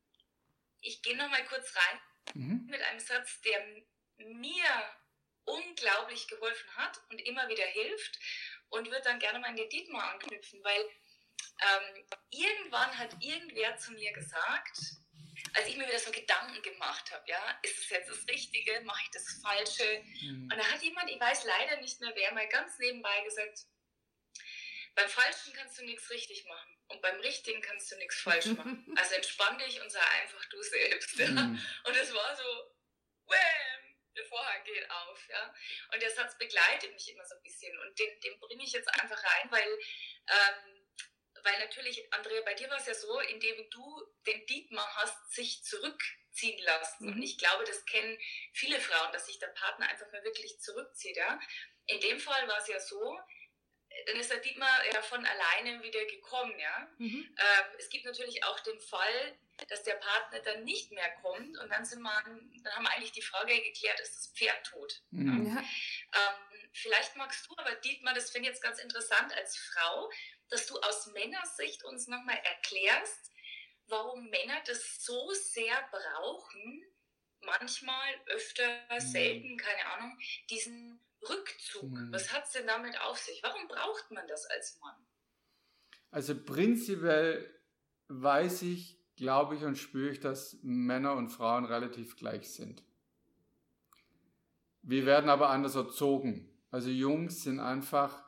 ich gehe noch mal kurz rein mhm. mit einem Satz, der mir unglaublich geholfen hat und immer wieder hilft und würde dann gerne mal an den Dietmar anknüpfen, weil ähm, irgendwann hat irgendwer zu mir gesagt, als ich mir wieder so Gedanken gemacht habe, ja, ist es jetzt das Richtige, mache ich das Falsche? Mhm. Und da hat jemand, ich weiß leider nicht mehr wer, mal ganz nebenbei gesagt, beim Falschen kannst du nichts richtig machen und beim Richtigen kannst du nichts falsch machen. Also entspann dich und sei einfach du selbst. Ja? Mhm. Und es war so, wham, der Vorhang geht auf. Ja? Und der Satz begleitet mich immer so ein bisschen und den, den bringe ich jetzt einfach rein, weil, ähm, weil natürlich, Andrea, bei dir war es ja so, indem du den Dietmar hast sich zurückziehen lassen. Mhm. Und ich glaube, das kennen viele Frauen, dass sich der Partner einfach mal wirklich zurückzieht. Ja? In dem Fall war es ja so, dann ist der Dietmar ja von alleine wieder gekommen, ja. Mhm. Ähm, es gibt natürlich auch den Fall, dass der Partner dann nicht mehr kommt und dann sind wir, dann haben wir eigentlich die Frage geklärt, ist das Pferd tot? Mhm. Ja. Ähm, vielleicht magst du aber Dietmar, das finde ich jetzt ganz interessant als Frau, dass du aus Männersicht uns nochmal erklärst, warum Männer das so sehr brauchen, manchmal, öfter, mhm. selten, keine Ahnung, diesen Rückzug. Mhm. Was hat es denn damit auf sich? Warum braucht man das als Mann?
Also prinzipiell weiß ich, glaube ich und spüre ich, dass Männer und Frauen relativ gleich sind. Wir werden aber anders erzogen. Also Jungs sind einfach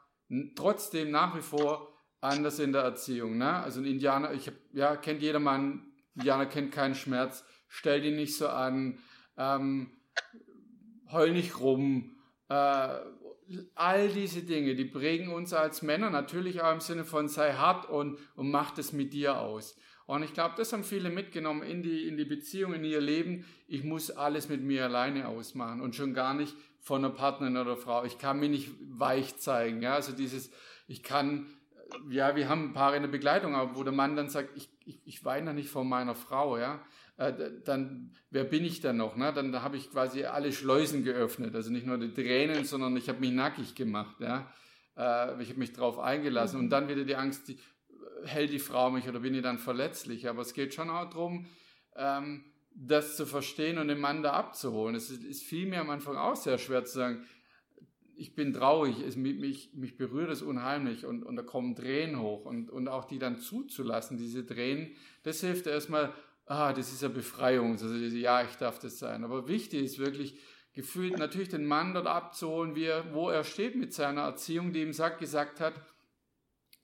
trotzdem nach wie vor anders in der Erziehung. Ne? Also ein Indianer, ich hab, ja, kennt jeder Mann, Indianer kennt keinen Schmerz, stell ihn nicht so an, ähm, heul nicht rum, all diese Dinge, die prägen uns als Männer natürlich auch im Sinne von sei hart und, und mach das mit dir aus. Und ich glaube, das haben viele mitgenommen in die, in die Beziehung, in ihr Leben. Ich muss alles mit mir alleine ausmachen und schon gar nicht von einer Partnerin oder Frau. Ich kann mich nicht weich zeigen. Ja? Also dieses, ich kann, ja, wir haben Paare in der Begleitung, wo der Mann dann sagt, ich, ich, ich weine nicht vor meiner Frau. Ja? Äh, dann, wer bin ich dann noch? Ne? Dann habe ich quasi alle Schleusen geöffnet. Also nicht nur die Tränen, sondern ich habe mich nackig gemacht. Ja? Äh, ich habe mich darauf eingelassen. Und dann wieder die Angst, die, hält die Frau mich oder bin ich dann verletzlich? Aber es geht schon auch darum, ähm, das zu verstehen und den Mann da abzuholen. Es ist, ist viel mir am Anfang auch sehr schwer zu sagen, ich bin traurig, es, mich, mich berührt es unheimlich und, und da kommen Tränen hoch und, und auch die dann zuzulassen, diese Tränen, das hilft erstmal, ah, das ist ja Befreiung, also ja, ich darf das sein. Aber wichtig ist wirklich, gefühlt natürlich den Mann dort abzuholen, wie er, wo er steht mit seiner Erziehung, die ihm sagt, gesagt hat,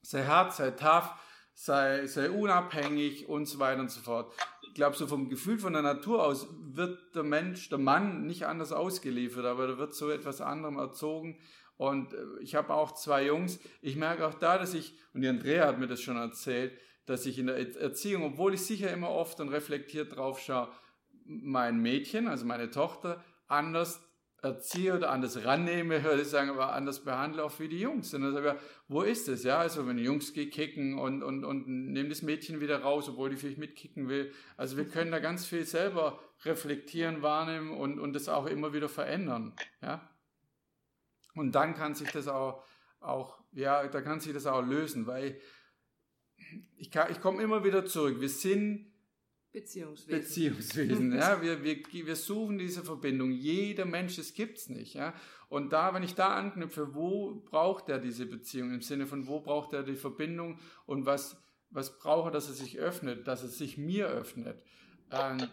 sei hart, sei tough, sei, sei unabhängig und so weiter und so fort. Ich glaube, so vom Gefühl von der Natur aus wird der Mensch, der Mann nicht anders ausgeliefert, aber er wird so etwas anderem erzogen. Und äh, ich habe auch zwei Jungs. Ich merke auch da, dass ich, und die Andrea hat mir das schon erzählt, dass ich in der Erziehung, obwohl ich sicher immer oft und reflektiert drauf schaue, mein Mädchen, also meine Tochter, anders erziehe oder anders rannehme, würde ich sagen, aber anders behandle auch wie die Jungs. Und dann sage ich, wo ist es? Ja, also wenn die Jungs kicken und, und, und nehmen das Mädchen wieder raus, obwohl die vielleicht mitkicken will. Also wir können da ganz viel selber reflektieren, wahrnehmen und, und das auch immer wieder verändern. Ja. Und dann kann sich das auch, auch, ja, da kann sich das auch lösen, weil ich, ich komme immer wieder zurück. Wir sind
Beziehungswesen.
Beziehungswesen, ja. Wir, wir, wir suchen diese Verbindung. Jeder Mensch, das gibt's nicht, ja. Und da, wenn ich da anknüpfe, wo braucht er diese Beziehung? Im Sinne von, wo braucht er die Verbindung und was, was braucht er, dass er sich öffnet, dass er sich mir öffnet? Ähm,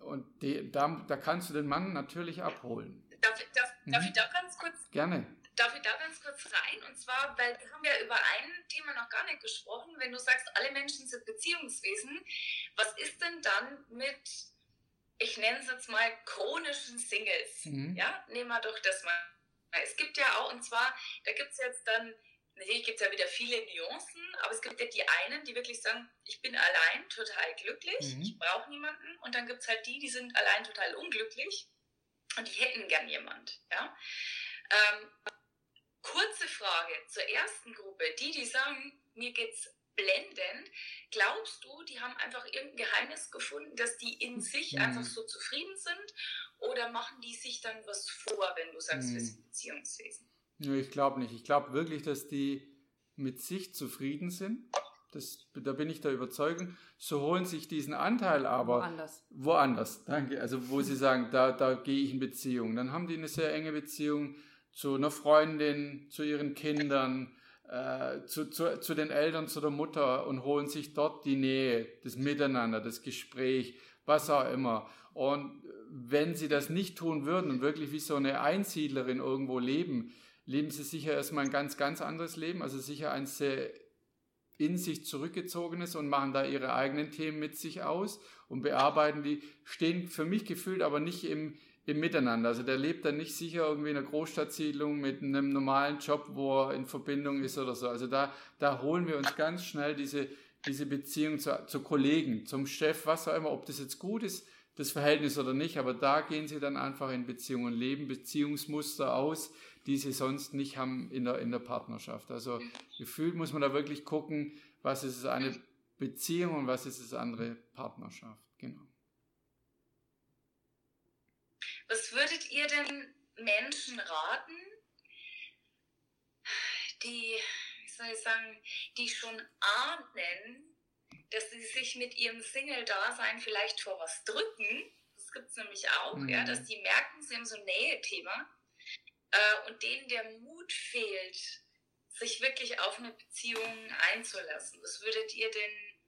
und die, da, da kannst du den Mann natürlich abholen.
Darf, darf, mhm. darf ich da ganz kurz?
Gerne.
Darf ich da ganz kurz rein? Und zwar, weil wir haben ja über ein Thema noch gar nicht gesprochen. Wenn du sagst, alle Menschen sind Beziehungswesen, was ist denn dann mit, ich nenne es jetzt mal, chronischen Singles? Mhm. Ja, nehmen wir doch das mal. Es gibt ja auch, und zwar, da gibt es jetzt dann, natürlich gibt es ja wieder viele Nuancen, aber es gibt ja die einen, die wirklich sagen, ich bin allein total glücklich, mhm. ich brauche niemanden. Und dann gibt es halt die, die sind allein total unglücklich und die hätten gern jemand. Ja? Ähm, Kurze Frage zur ersten Gruppe. Die, die sagen, mir geht's blendend. Glaubst du, die haben einfach irgendein Geheimnis gefunden, dass die in sich mhm. einfach so zufrieden sind? Oder machen die sich dann was vor, wenn du sagst, mhm. wir sind Beziehungswesen?
Nee, ich glaube nicht. Ich glaube wirklich, dass die mit sich zufrieden sind. Das, da bin ich der Überzeugung. So holen sich diesen Anteil aber
woanders.
Woanders, danke. Also wo sie sagen, da, da gehe ich in Beziehung. Dann haben die eine sehr enge Beziehung zu einer Freundin, zu ihren Kindern, äh, zu, zu, zu den Eltern, zu der Mutter und holen sich dort die Nähe, das Miteinander, das Gespräch, was auch immer. Und wenn sie das nicht tun würden und wirklich wie so eine Einsiedlerin irgendwo leben, leben sie sicher erstmal ein ganz, ganz anderes Leben, also sicher ein sehr in sich zurückgezogenes und machen da ihre eigenen Themen mit sich aus und bearbeiten die, stehen für mich gefühlt aber nicht im, im Miteinander. Also der lebt dann nicht sicher irgendwie in einer Großstadtsiedlung mit einem normalen Job, wo er in Verbindung ist oder so. Also da, da holen wir uns ganz schnell diese, diese Beziehung zu, zu Kollegen, zum Chef, was auch immer, ob das jetzt gut ist, das Verhältnis oder nicht, aber da gehen sie dann einfach in Beziehungen, leben Beziehungsmuster aus, die sie sonst nicht haben in der, in der Partnerschaft. Also gefühlt muss man da wirklich gucken, was ist eine Beziehung und was ist es andere Partnerschaft. Genau.
Was würdet ihr denn Menschen raten, die, wie soll ich sagen, die schon ahnen, dass sie sich mit ihrem Single-Dasein vielleicht vor was drücken? Das gibt es nämlich auch, mhm. ja, dass die merken, sie haben so ein Nähe-Thema äh, und denen der Mut fehlt, sich wirklich auf eine Beziehung einzulassen. Was würdet ihr denn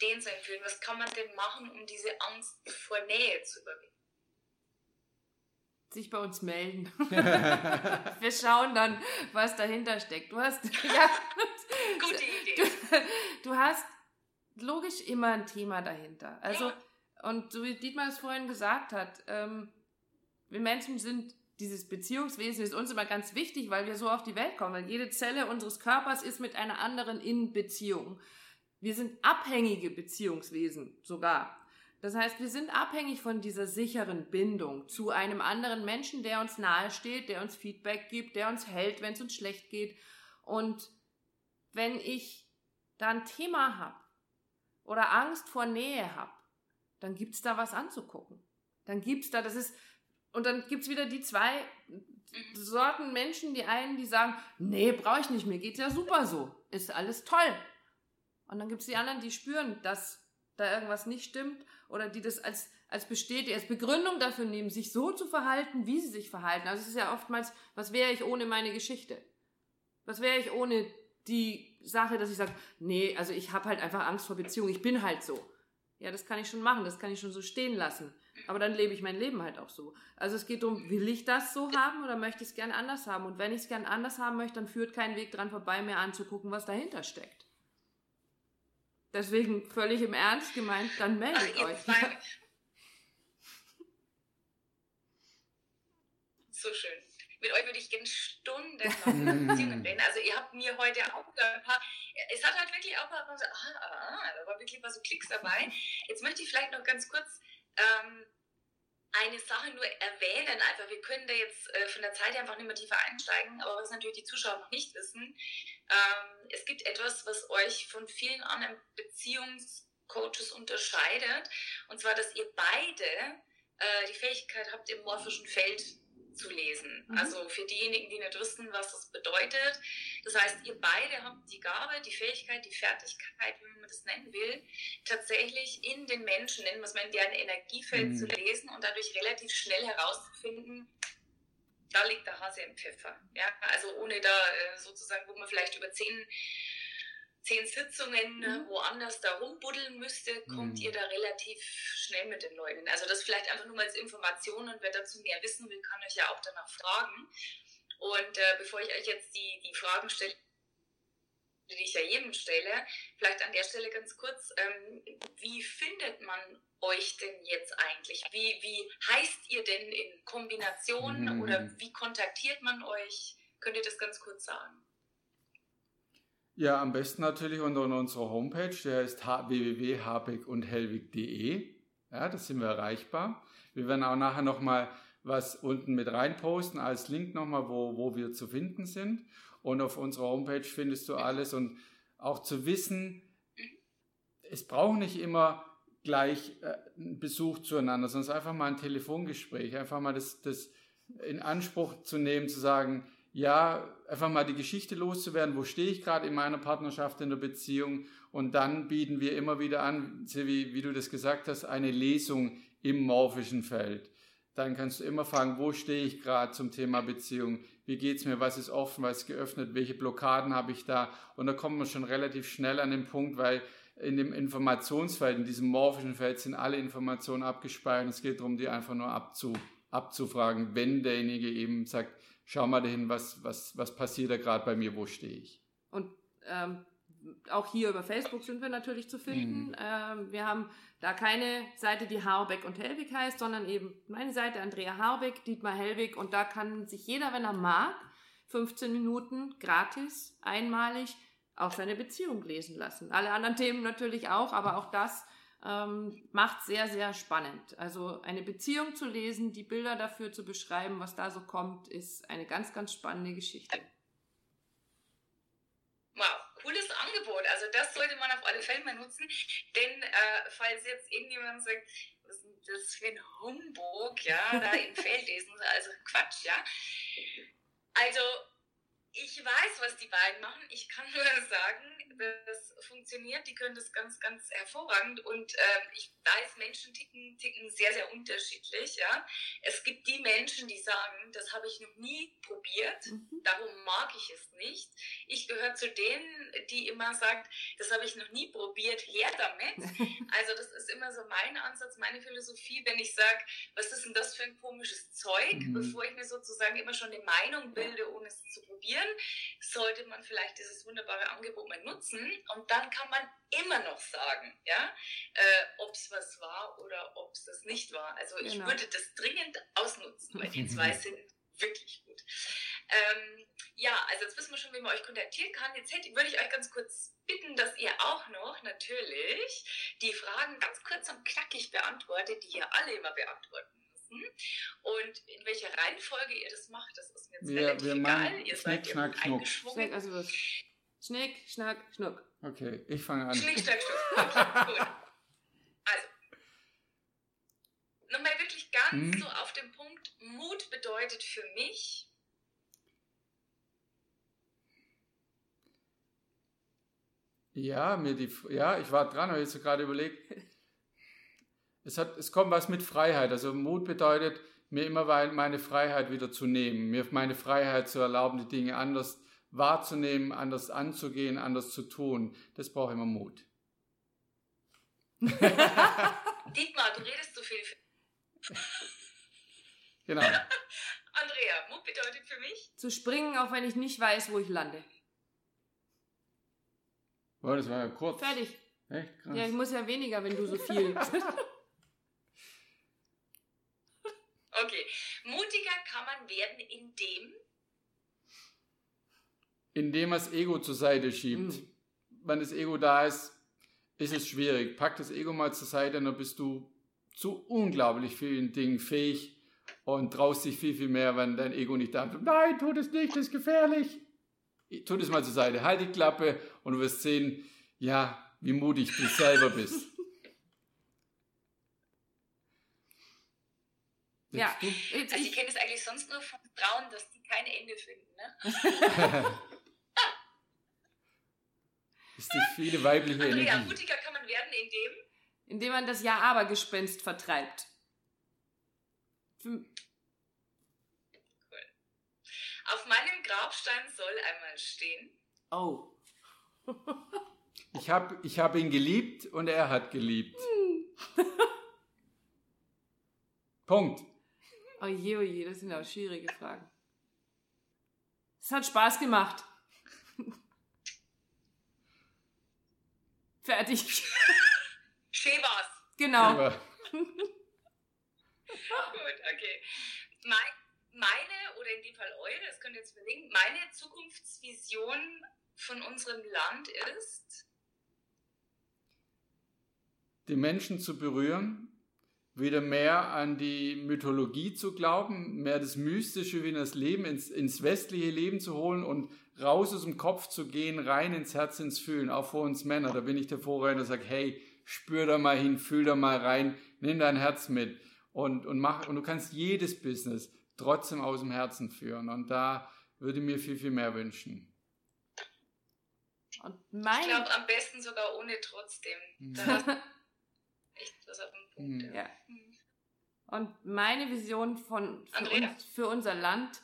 denen so empfehlen? Was kann man denn machen, um diese Angst vor Nähe zu überwinden?
Sich bei uns melden. Wir schauen dann, was dahinter steckt. Du hast, ja,
Gute Idee.
Du, du, hast logisch immer ein Thema dahinter. Also, ja. und so wie Dietmar es vorhin gesagt hat, ähm, wir Menschen sind dieses Beziehungswesen ist uns immer ganz wichtig, weil wir so auf die Welt kommen, weil jede Zelle unseres Körpers ist mit einer anderen in Beziehung. Wir sind abhängige Beziehungswesen sogar. Das heißt, wir sind abhängig von dieser sicheren Bindung zu einem anderen Menschen, der uns nahesteht, der uns Feedback gibt, der uns hält, wenn es uns schlecht geht. Und wenn ich da ein Thema habe oder Angst vor Nähe habe, dann gibt es da was anzugucken. Dann gibt es da, das ist, und dann gibt es wieder die zwei Sorten Menschen, die einen, die sagen, nee, brauche ich nicht, mir geht's ja super so, ist alles toll. Und dann gibt es die anderen, die spüren, dass da irgendwas nicht stimmt oder die das als, als Bestätigung, als Begründung dafür nehmen, sich so zu verhalten, wie sie sich verhalten. Also es ist ja oftmals, was wäre ich ohne meine Geschichte? Was wäre ich ohne die Sache, dass ich sage, nee, also ich habe halt einfach Angst vor Beziehungen, ich bin halt so. Ja, das kann ich schon machen, das kann ich schon so stehen lassen. Aber dann lebe ich mein Leben halt auch so. Also es geht darum, will ich das so haben oder möchte ich es gern anders haben? Und wenn ich es gern anders haben möchte, dann führt kein Weg dran vorbei, mir anzugucken, was dahinter steckt. Deswegen völlig im Ernst gemeint, dann meldet Ach, euch.
So schön. Mit euch würde ich gerne Stunden Beziehungen reden. Also ihr habt mir heute auch ein paar, es hat halt wirklich auch ein paar, so, ah, ah, da war wirklich mal so Klicks dabei. Jetzt möchte ich vielleicht noch ganz kurz ähm, eine Sache nur erwähnen. Einfach, wir können da jetzt äh, von der Zeit einfach nicht mehr tiefer einsteigen, aber was natürlich die Zuschauer noch nicht wissen, ähm, es gibt etwas, was euch von vielen anderen Beziehungscoaches unterscheidet, und zwar, dass ihr beide äh, die Fähigkeit habt, im morphischen Feld zu lesen. Mhm. Also für diejenigen, die nicht wissen, was das bedeutet. Das heißt, ihr beide habt die Gabe, die Fähigkeit, die Fertigkeit, wie man das nennen will, tatsächlich in den Menschen, nennen wir es mal in deren Energiefeld mhm. zu lesen und dadurch relativ schnell herauszufinden, da liegt der Hase im Pfeffer. Ja, also ohne da äh, sozusagen, wo man vielleicht über zehn zehn Sitzungen mhm. woanders da rumbuddeln müsste, kommt mhm. ihr da relativ schnell mit den Leuten. Also das vielleicht einfach nur mal als Information und wer dazu mehr wissen will, kann euch ja auch danach fragen. Und äh, bevor ich euch jetzt die, die Fragen stelle, die ich ja jedem stelle, vielleicht an der Stelle ganz kurz, ähm, wie findet man euch denn jetzt eigentlich? Wie, wie heißt ihr denn in Kombination mhm. oder wie kontaktiert man euch? Könnt ihr das ganz kurz sagen?
Ja, am besten natürlich unter unserer Homepage, der ist www.habeckundhelwig.de. Ja, da sind wir erreichbar. Wir werden auch nachher nochmal was unten mit reinposten als Link nochmal, wo, wo wir zu finden sind. Und auf unserer Homepage findest du alles und auch zu wissen, es braucht nicht immer gleich äh, einen Besuch zueinander, sondern einfach mal ein Telefongespräch, einfach mal das, das in Anspruch zu nehmen, zu sagen, ja, einfach mal die Geschichte loszuwerden, wo stehe ich gerade in meiner Partnerschaft, in der Beziehung? Und dann bieten wir immer wieder an, wie, wie du das gesagt hast, eine Lesung im morphischen Feld. Dann kannst du immer fragen, wo stehe ich gerade zum Thema Beziehung, wie geht es mir, was ist offen, was ist geöffnet, welche Blockaden habe ich da? Und da kommt man schon relativ schnell an den Punkt, weil in dem Informationsfeld, in diesem morphischen Feld sind alle Informationen abgespeichert. Es geht darum, die einfach nur abzu, abzufragen, wenn derjenige eben sagt, schau mal dahin, was, was, was passiert da gerade bei mir, wo stehe ich.
Und ähm, auch hier über Facebook sind wir natürlich zu finden. Mhm. Ähm, wir haben da keine Seite, die Harbeck und Hellwig heißt, sondern eben meine Seite Andrea Harbeck, Dietmar Hellwig und da kann sich jeder, wenn er mag, 15 Minuten gratis, einmalig auch seine Beziehung lesen lassen. Alle anderen Themen natürlich auch, aber auch das ähm, macht sehr, sehr spannend. Also eine Beziehung zu lesen, die Bilder dafür zu beschreiben, was da so kommt, ist eine ganz, ganz spannende Geschichte.
Wow, cooles Angebot. Also das sollte man auf alle Fälle mal nutzen. Denn äh, falls jetzt irgendjemand sagt, was ist das für ein Humbug, ja, da im Feld lesen, also Quatsch, ja. Also ich weiß, was die beiden machen. Ich kann nur sagen, das funktioniert. Die können das ganz, ganz hervorragend. Und äh, ich weiß, Menschen ticken, ticken sehr, sehr unterschiedlich. Ja? Es gibt die Menschen, die sagen, das habe ich noch nie probiert, mhm. darum mag ich es nicht. Ich gehöre zu denen, die immer sagen, das habe ich noch nie probiert, her damit. also das ist immer so mein Ansatz, meine Philosophie, wenn ich sage, was ist denn das für ein komisches Zeug, mhm. bevor ich mir sozusagen immer schon eine Meinung bilde, ohne es zu probieren, sollte man vielleicht dieses wunderbare Angebot mal nutzen und dann kann man immer noch sagen, ja, äh, ob es was war oder ob es das nicht war. Also ich genau. würde das dringend ausnutzen, weil die zwei sind wirklich gut. Ähm, ja, also jetzt wissen wir schon, wie man euch kontaktieren kann. Jetzt hätte, würde ich euch ganz kurz bitten, dass ihr auch noch natürlich die Fragen ganz kurz und knackig beantwortet, die ihr alle immer beantworten müssen. Und in welcher Reihenfolge ihr das macht, das ist mir jetzt wir, relativ wir egal. Ihr
Schnick, seid Schnack, Schnuck. Schnick,
also was? Schnick, Schnack, Schnuck.
Okay, ich fange an.
Schnick, Schnack, Schnuck. Okay, gut. Also, nochmal wirklich ganz hm? so auf den Punkt. Mut bedeutet für mich,
Ja, mir die, ja, ich war dran, habe jetzt gerade überlegt. Es, hat, es kommt was mit Freiheit. Also Mut bedeutet, mir immer meine Freiheit wieder zu nehmen, mir meine Freiheit zu erlauben, die Dinge anders wahrzunehmen, anders anzugehen, anders zu tun. Das braucht immer Mut.
Dietmar, du redest zu viel.
genau.
Andrea, Mut bedeutet für mich?
Zu springen, auch wenn ich nicht weiß, wo ich lande.
Boah, das war ja kurz.
Fertig.
Echt krass.
Ja, ich muss ja weniger, wenn du so viel.
Okay. Mutiger kann man werden, indem.
Indem man das Ego zur Seite schiebt. Mhm. Wenn das Ego da ist, ist es schwierig. Pack das Ego mal zur Seite, dann bist du zu unglaublich vielen Dingen fähig und traust dich viel, viel mehr, wenn dein Ego nicht da ist. Nein, tu das nicht, das ist gefährlich tu das mal zur Seite, halt die Klappe und du wirst sehen, ja, wie mutig du selber bist.
Ja, ich, also ich kenne das eigentlich sonst nur von Frauen, dass die kein Ende finden. Ne?
das ist die viele weibliche Andrea, Energie.
mutiger kann man werden, indem?
Indem man das Ja-Aber-Gespenst vertreibt.
Auf meinem Grabstein soll einmal stehen.
Oh.
ich habe ich hab ihn geliebt und er hat geliebt. Punkt.
Oje, oje, das sind auch schwierige Fragen. Es hat Spaß gemacht. Fertig.
Schön war's.
Genau.
Gut, okay. Mein meine, oder in dem Fall eure, das könnt ihr jetzt überlegen, meine Zukunftsvision von unserem Land ist?
Die Menschen zu berühren, wieder mehr an die Mythologie zu glauben, mehr das Mystische wie in das Leben, ins, ins westliche Leben zu holen und raus aus dem Kopf zu gehen, rein ins Herz, ins Fühlen, auch für uns Männer. Da bin ich der Vorreiter, der sagt, hey, spür da mal hin, fühl da mal rein, nimm dein Herz mit und, und mach, und du kannst jedes Business, trotzdem aus dem Herzen führen. Und da würde ich mir viel, viel mehr wünschen.
Und mein ich glaube, am besten sogar ohne trotzdem. Da echt was auf dem.
Mhm. Ja. Und meine Vision von, für, uns, für, unser Land,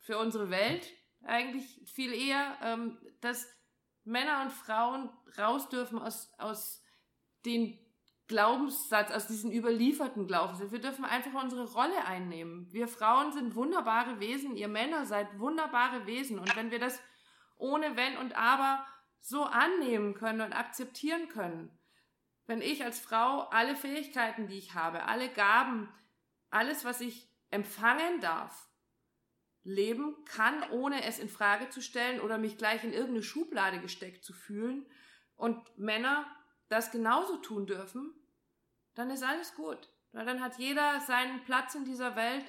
für unsere Welt, eigentlich viel eher, ähm, dass Männer und Frauen raus dürfen aus, aus den Glaubenssatz, aus diesen überlieferten Glaubenssätzen. Wir dürfen einfach unsere Rolle einnehmen. Wir Frauen sind wunderbare Wesen, ihr Männer seid wunderbare Wesen. Und wenn wir das ohne Wenn und Aber so annehmen können und akzeptieren können, wenn ich als Frau alle Fähigkeiten, die ich habe, alle Gaben, alles, was ich empfangen darf, leben kann, ohne es in Frage zu stellen oder mich gleich in irgendeine Schublade gesteckt zu fühlen und Männer das genauso tun dürfen, dann ist alles gut. Dann hat jeder seinen Platz in dieser Welt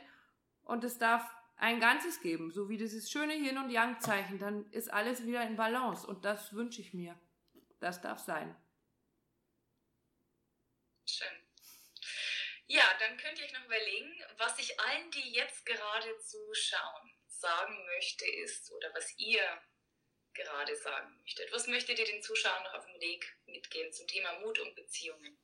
und es darf ein Ganzes geben, so wie dieses schöne Yin- und Yang-Zeichen. Dann ist alles wieder in Balance und das wünsche ich mir. Das darf sein.
Schön. Ja, dann könnt ihr euch noch überlegen, was ich allen, die jetzt gerade zuschauen, sagen möchte, ist, oder was ihr gerade sagen möchtet. Was möchtet ihr den Zuschauern noch auf dem Weg mitgeben zum Thema Mut und Beziehungen?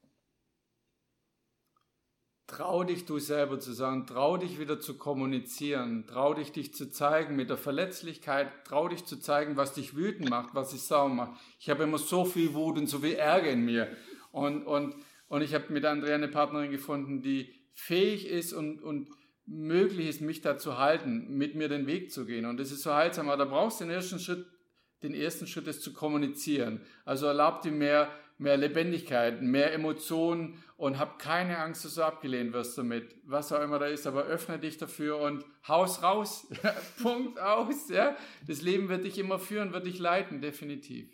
Trau dich, du selber zu sagen, trau dich wieder zu kommunizieren, trau dich, dich zu zeigen mit der Verletzlichkeit, trau dich zu zeigen, was dich wütend macht, was dich sauer macht. Ich habe immer so viel Wut und so viel Ärger in mir. Und, und, und ich habe mit Andrea eine Partnerin gefunden, die fähig ist und, und möglich ist, mich da zu halten, mit mir den Weg zu gehen. Und das ist so heilsam, aber da brauchst du den ersten Schritt den ersten Schritt ist zu kommunizieren. Also erlaubt dir mehr, mehr Lebendigkeit, mehr Emotionen und hab keine Angst, dass du abgelehnt wirst damit, was auch immer da ist, aber öffne dich dafür und haus raus, Punkt aus, ja. Das Leben wird dich immer führen, wird dich leiten, definitiv.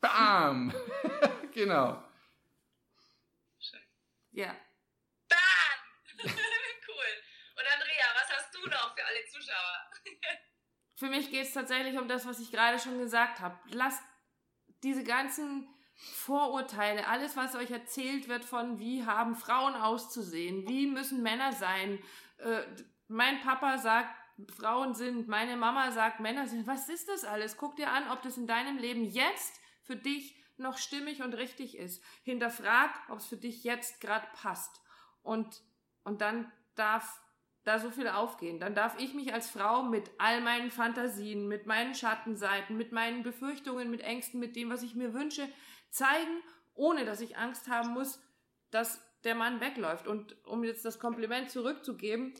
Bam! genau.
Ja.
Bam! cool. Und Andrea, was hast du noch für alle Zuschauer?
für mich geht es tatsächlich um das, was ich gerade schon gesagt habe. Lasst diese ganzen Vorurteile, alles, was euch erzählt wird von, wie haben Frauen auszusehen, wie müssen Männer sein. Äh, mein Papa sagt, Frauen sind, meine Mama sagt, Männer sind. Was ist das alles? Guck dir an, ob das in deinem Leben jetzt für dich noch stimmig und richtig ist. Hinterfrag, ob es für dich jetzt gerade passt. Und, und dann darf da so viel aufgehen. Dann darf ich mich als Frau mit all meinen Fantasien, mit meinen Schattenseiten, mit meinen Befürchtungen, mit Ängsten, mit dem, was ich mir wünsche, zeigen, ohne dass ich Angst haben muss, dass der Mann wegläuft. Und um jetzt das Kompliment zurückzugeben,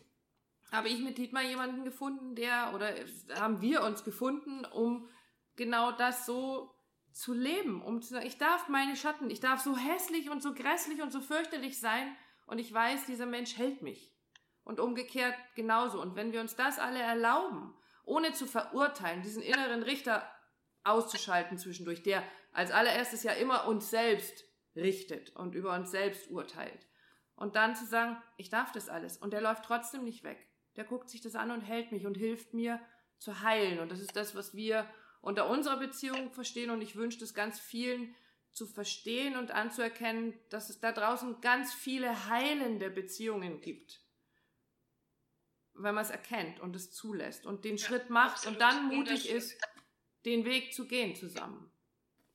habe ich mit Dietmar jemanden gefunden, der, oder haben wir uns gefunden, um genau das so zu leben, um zu sagen, ich darf meine Schatten, ich darf so hässlich und so grässlich und so fürchterlich sein und ich weiß, dieser Mensch hält mich. Und umgekehrt genauso. Und wenn wir uns das alle erlauben, ohne zu verurteilen, diesen inneren Richter auszuschalten zwischendurch, der als allererstes ja immer uns selbst richtet und über uns selbst urteilt. Und dann zu sagen, ich darf das alles. Und der läuft trotzdem nicht weg. Der guckt sich das an und hält mich und hilft mir zu heilen. Und das ist das, was wir unter unserer Beziehung verstehen. Und ich wünsche es ganz vielen zu verstehen und anzuerkennen, dass es da draußen ganz viele heilende Beziehungen gibt. Wenn man es erkennt und es zulässt und den ja, Schritt macht absolut. und dann mutig ist, den Weg zu gehen zusammen.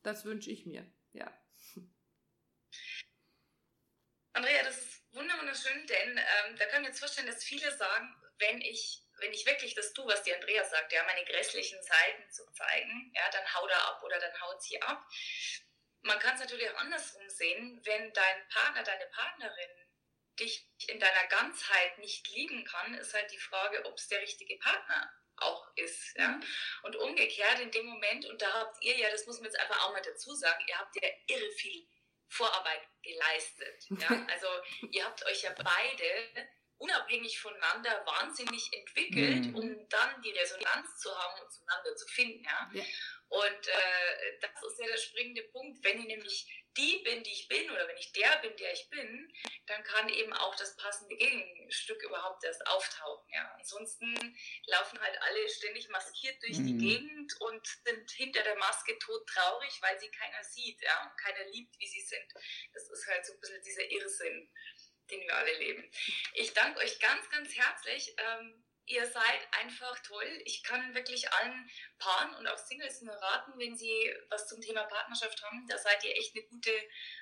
Das wünsche ich mir, ja.
Andrea, das ist wunderschön, denn ähm, da kann ich mir jetzt vorstellen, dass viele sagen, wenn ich, wenn ich wirklich das tue, was die Andrea sagt, ja, meine grässlichen Seiten zu zeigen, ja, dann haut er ab oder dann haut sie ab. Man kann es natürlich auch andersrum sehen, wenn dein Partner, deine Partnerin dich in deiner Ganzheit nicht lieben kann, ist halt die Frage, ob es der richtige Partner auch ist. Ja? Mhm. Und umgekehrt in dem Moment, und da habt ihr ja, das muss man jetzt einfach auch mal dazu sagen, ihr habt ja irre viel Vorarbeit geleistet. Ja? Also ihr habt euch ja beide unabhängig voneinander wahnsinnig entwickelt, mhm. um dann die Resonanz zu haben und zueinander zu finden. Ja? ja. Und äh, das ist ja der springende Punkt. Wenn ich nämlich die bin, die ich bin, oder wenn ich der bin, der ich bin, dann kann eben auch das passende Gegenstück überhaupt erst auftauchen. Ja. Ansonsten laufen halt alle ständig maskiert durch mhm. die Gegend und sind hinter der Maske todtraurig, weil sie keiner sieht ja, und keiner liebt, wie sie sind. Das ist halt so ein bisschen dieser Irrsinn, den wir alle leben. Ich danke euch ganz, ganz herzlich. Ähm, ihr seid einfach toll. Ich kann wirklich allen Paaren und auch Singles nur raten, wenn sie was zum Thema Partnerschaft haben, da seid ihr echt eine gute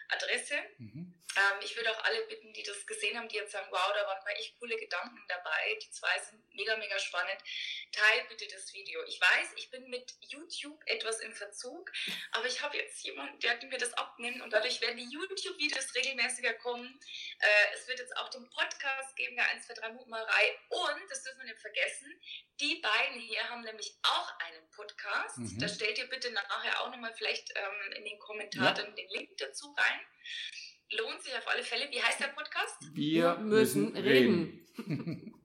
Adresse. Mhm. Ähm, ich würde auch alle bitten, die das gesehen haben, die jetzt sagen, wow, da waren mal echt coole Gedanken dabei. Die zwei sind mega, mega spannend. Teil bitte das Video. Ich weiß, ich bin mit YouTube etwas im Verzug, aber ich habe jetzt jemanden, der mir das abnimmt und dadurch werden die YouTube-Videos regelmäßiger kommen. Äh, es wird jetzt auch den Podcast geben, der 1, 2, 3 Mutmacherei und, das dürfen wir nicht vergessen, die beiden hier haben nämlich auch einen Podcast. Mhm. Da stellt ihr bitte nachher auch nochmal vielleicht ähm, in den Kommentaren ja. den Link dazu rein. Lohnt sich auf alle Fälle. Wie heißt der Podcast?
Wir müssen reden.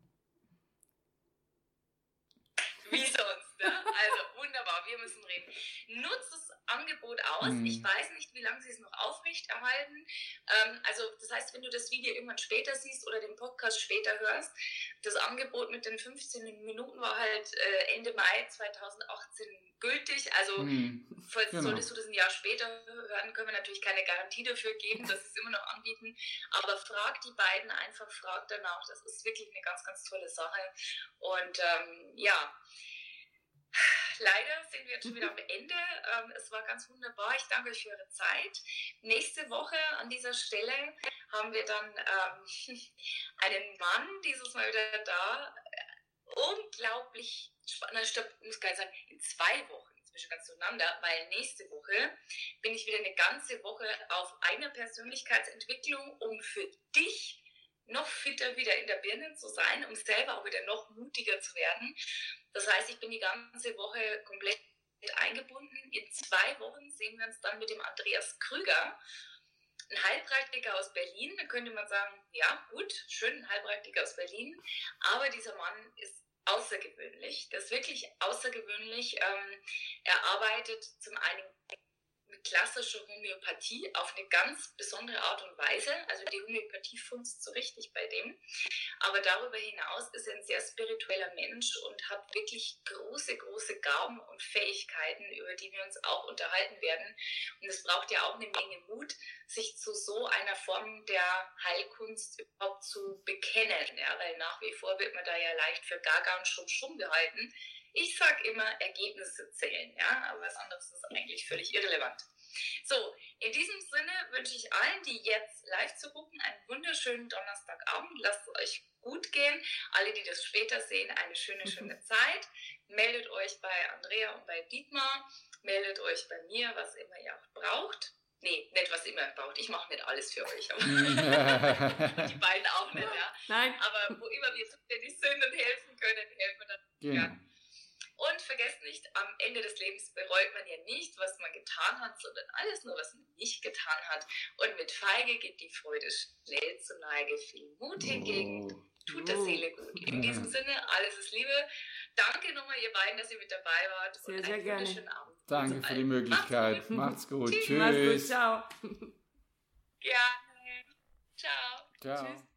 Wie sonst, ne? Also wunderbar, wir müssen reden. Nutzt das Angebot aus. Mhm. Ich weiß nicht, wie lange sie es noch aufrechterhalten. Ähm, also das heißt, wenn du das Video irgendwann später siehst oder den Podcast später hörst, das Angebot mit den 15 Minuten war halt äh, Ende Mai 2018 gültig. Also mhm. genau. solltest du das ein Jahr später hören, können wir natürlich keine Garantie dafür geben, dass sie es immer noch anbieten. Aber frag die beiden einfach, frag danach. Das ist wirklich eine ganz, ganz tolle Sache. Und ähm, ja, Leider sind wir jetzt schon wieder am Ende. Ähm, es war ganz wunderbar. Ich danke euch für eure Zeit. Nächste Woche an dieser Stelle haben wir dann ähm, einen Mann, dieses Mal wieder da. Unglaublich spannend. Stopp, muss gar nicht sagen, in zwei Wochen bin schon ganz zueinander, weil nächste Woche bin ich wieder eine ganze Woche auf einer Persönlichkeitsentwicklung, um für dich noch fitter wieder in der Birne zu sein, um selber auch wieder noch mutiger zu werden. Das heißt, ich bin die ganze Woche komplett eingebunden. In zwei Wochen sehen wir uns dann mit dem Andreas Krüger, ein Heilpraktiker aus Berlin. Da könnte man sagen, ja gut, schön, ein Heilpraktiker aus Berlin. Aber dieser Mann ist außergewöhnlich. Das ist wirklich außergewöhnlich. Ähm, er arbeitet zum einen klassische Homöopathie auf eine ganz besondere Art und Weise. Also die Homöopathie funzt so richtig bei dem. Aber darüber hinaus ist er ein sehr spiritueller Mensch und hat wirklich große, große Gaben und Fähigkeiten, über die wir uns auch unterhalten werden. Und es braucht ja auch eine Menge Mut, sich zu so einer Form der Heilkunst überhaupt zu bekennen. Ja, weil nach wie vor wird man da ja leicht für Gaga und Schum Schum gehalten. Ich sage immer, Ergebnisse zählen, ja, aber was anderes ist eigentlich völlig irrelevant. So, in diesem Sinne wünsche ich allen, die jetzt live zu gucken, einen wunderschönen Donnerstagabend. Lasst es euch gut gehen. Alle, die das später sehen, eine schöne, schöne Zeit. Meldet euch bei Andrea und bei Dietmar. Meldet euch bei mir, was immer ihr auch braucht. Nee, nicht was immer ihr braucht. Ich mache nicht alles für euch. die beiden auch nicht, ja.
Nein.
Aber wo immer wir zuständig sind und helfen können, helfen wir dann. Genau. Ja. Und vergesst nicht, am Ende des Lebens bereut man ja nicht, was man getan hat, sondern alles nur, was man nicht getan hat. Und mit Feige geht die Freude schnell zur Neige. Viel Mut hingegen tut der Seele gut. In diesem Sinne, alles ist Liebe. Danke nochmal, ihr beiden, dass ihr mit dabei wart.
Sehr, und sehr einen gerne.
Schönen Abend.
Danke für die Möglichkeit. Macht's gut. Macht's gut.
Tschüss. Macht's gut. Ciao.
Gerne. Ciao.
Ciao. Tschüss.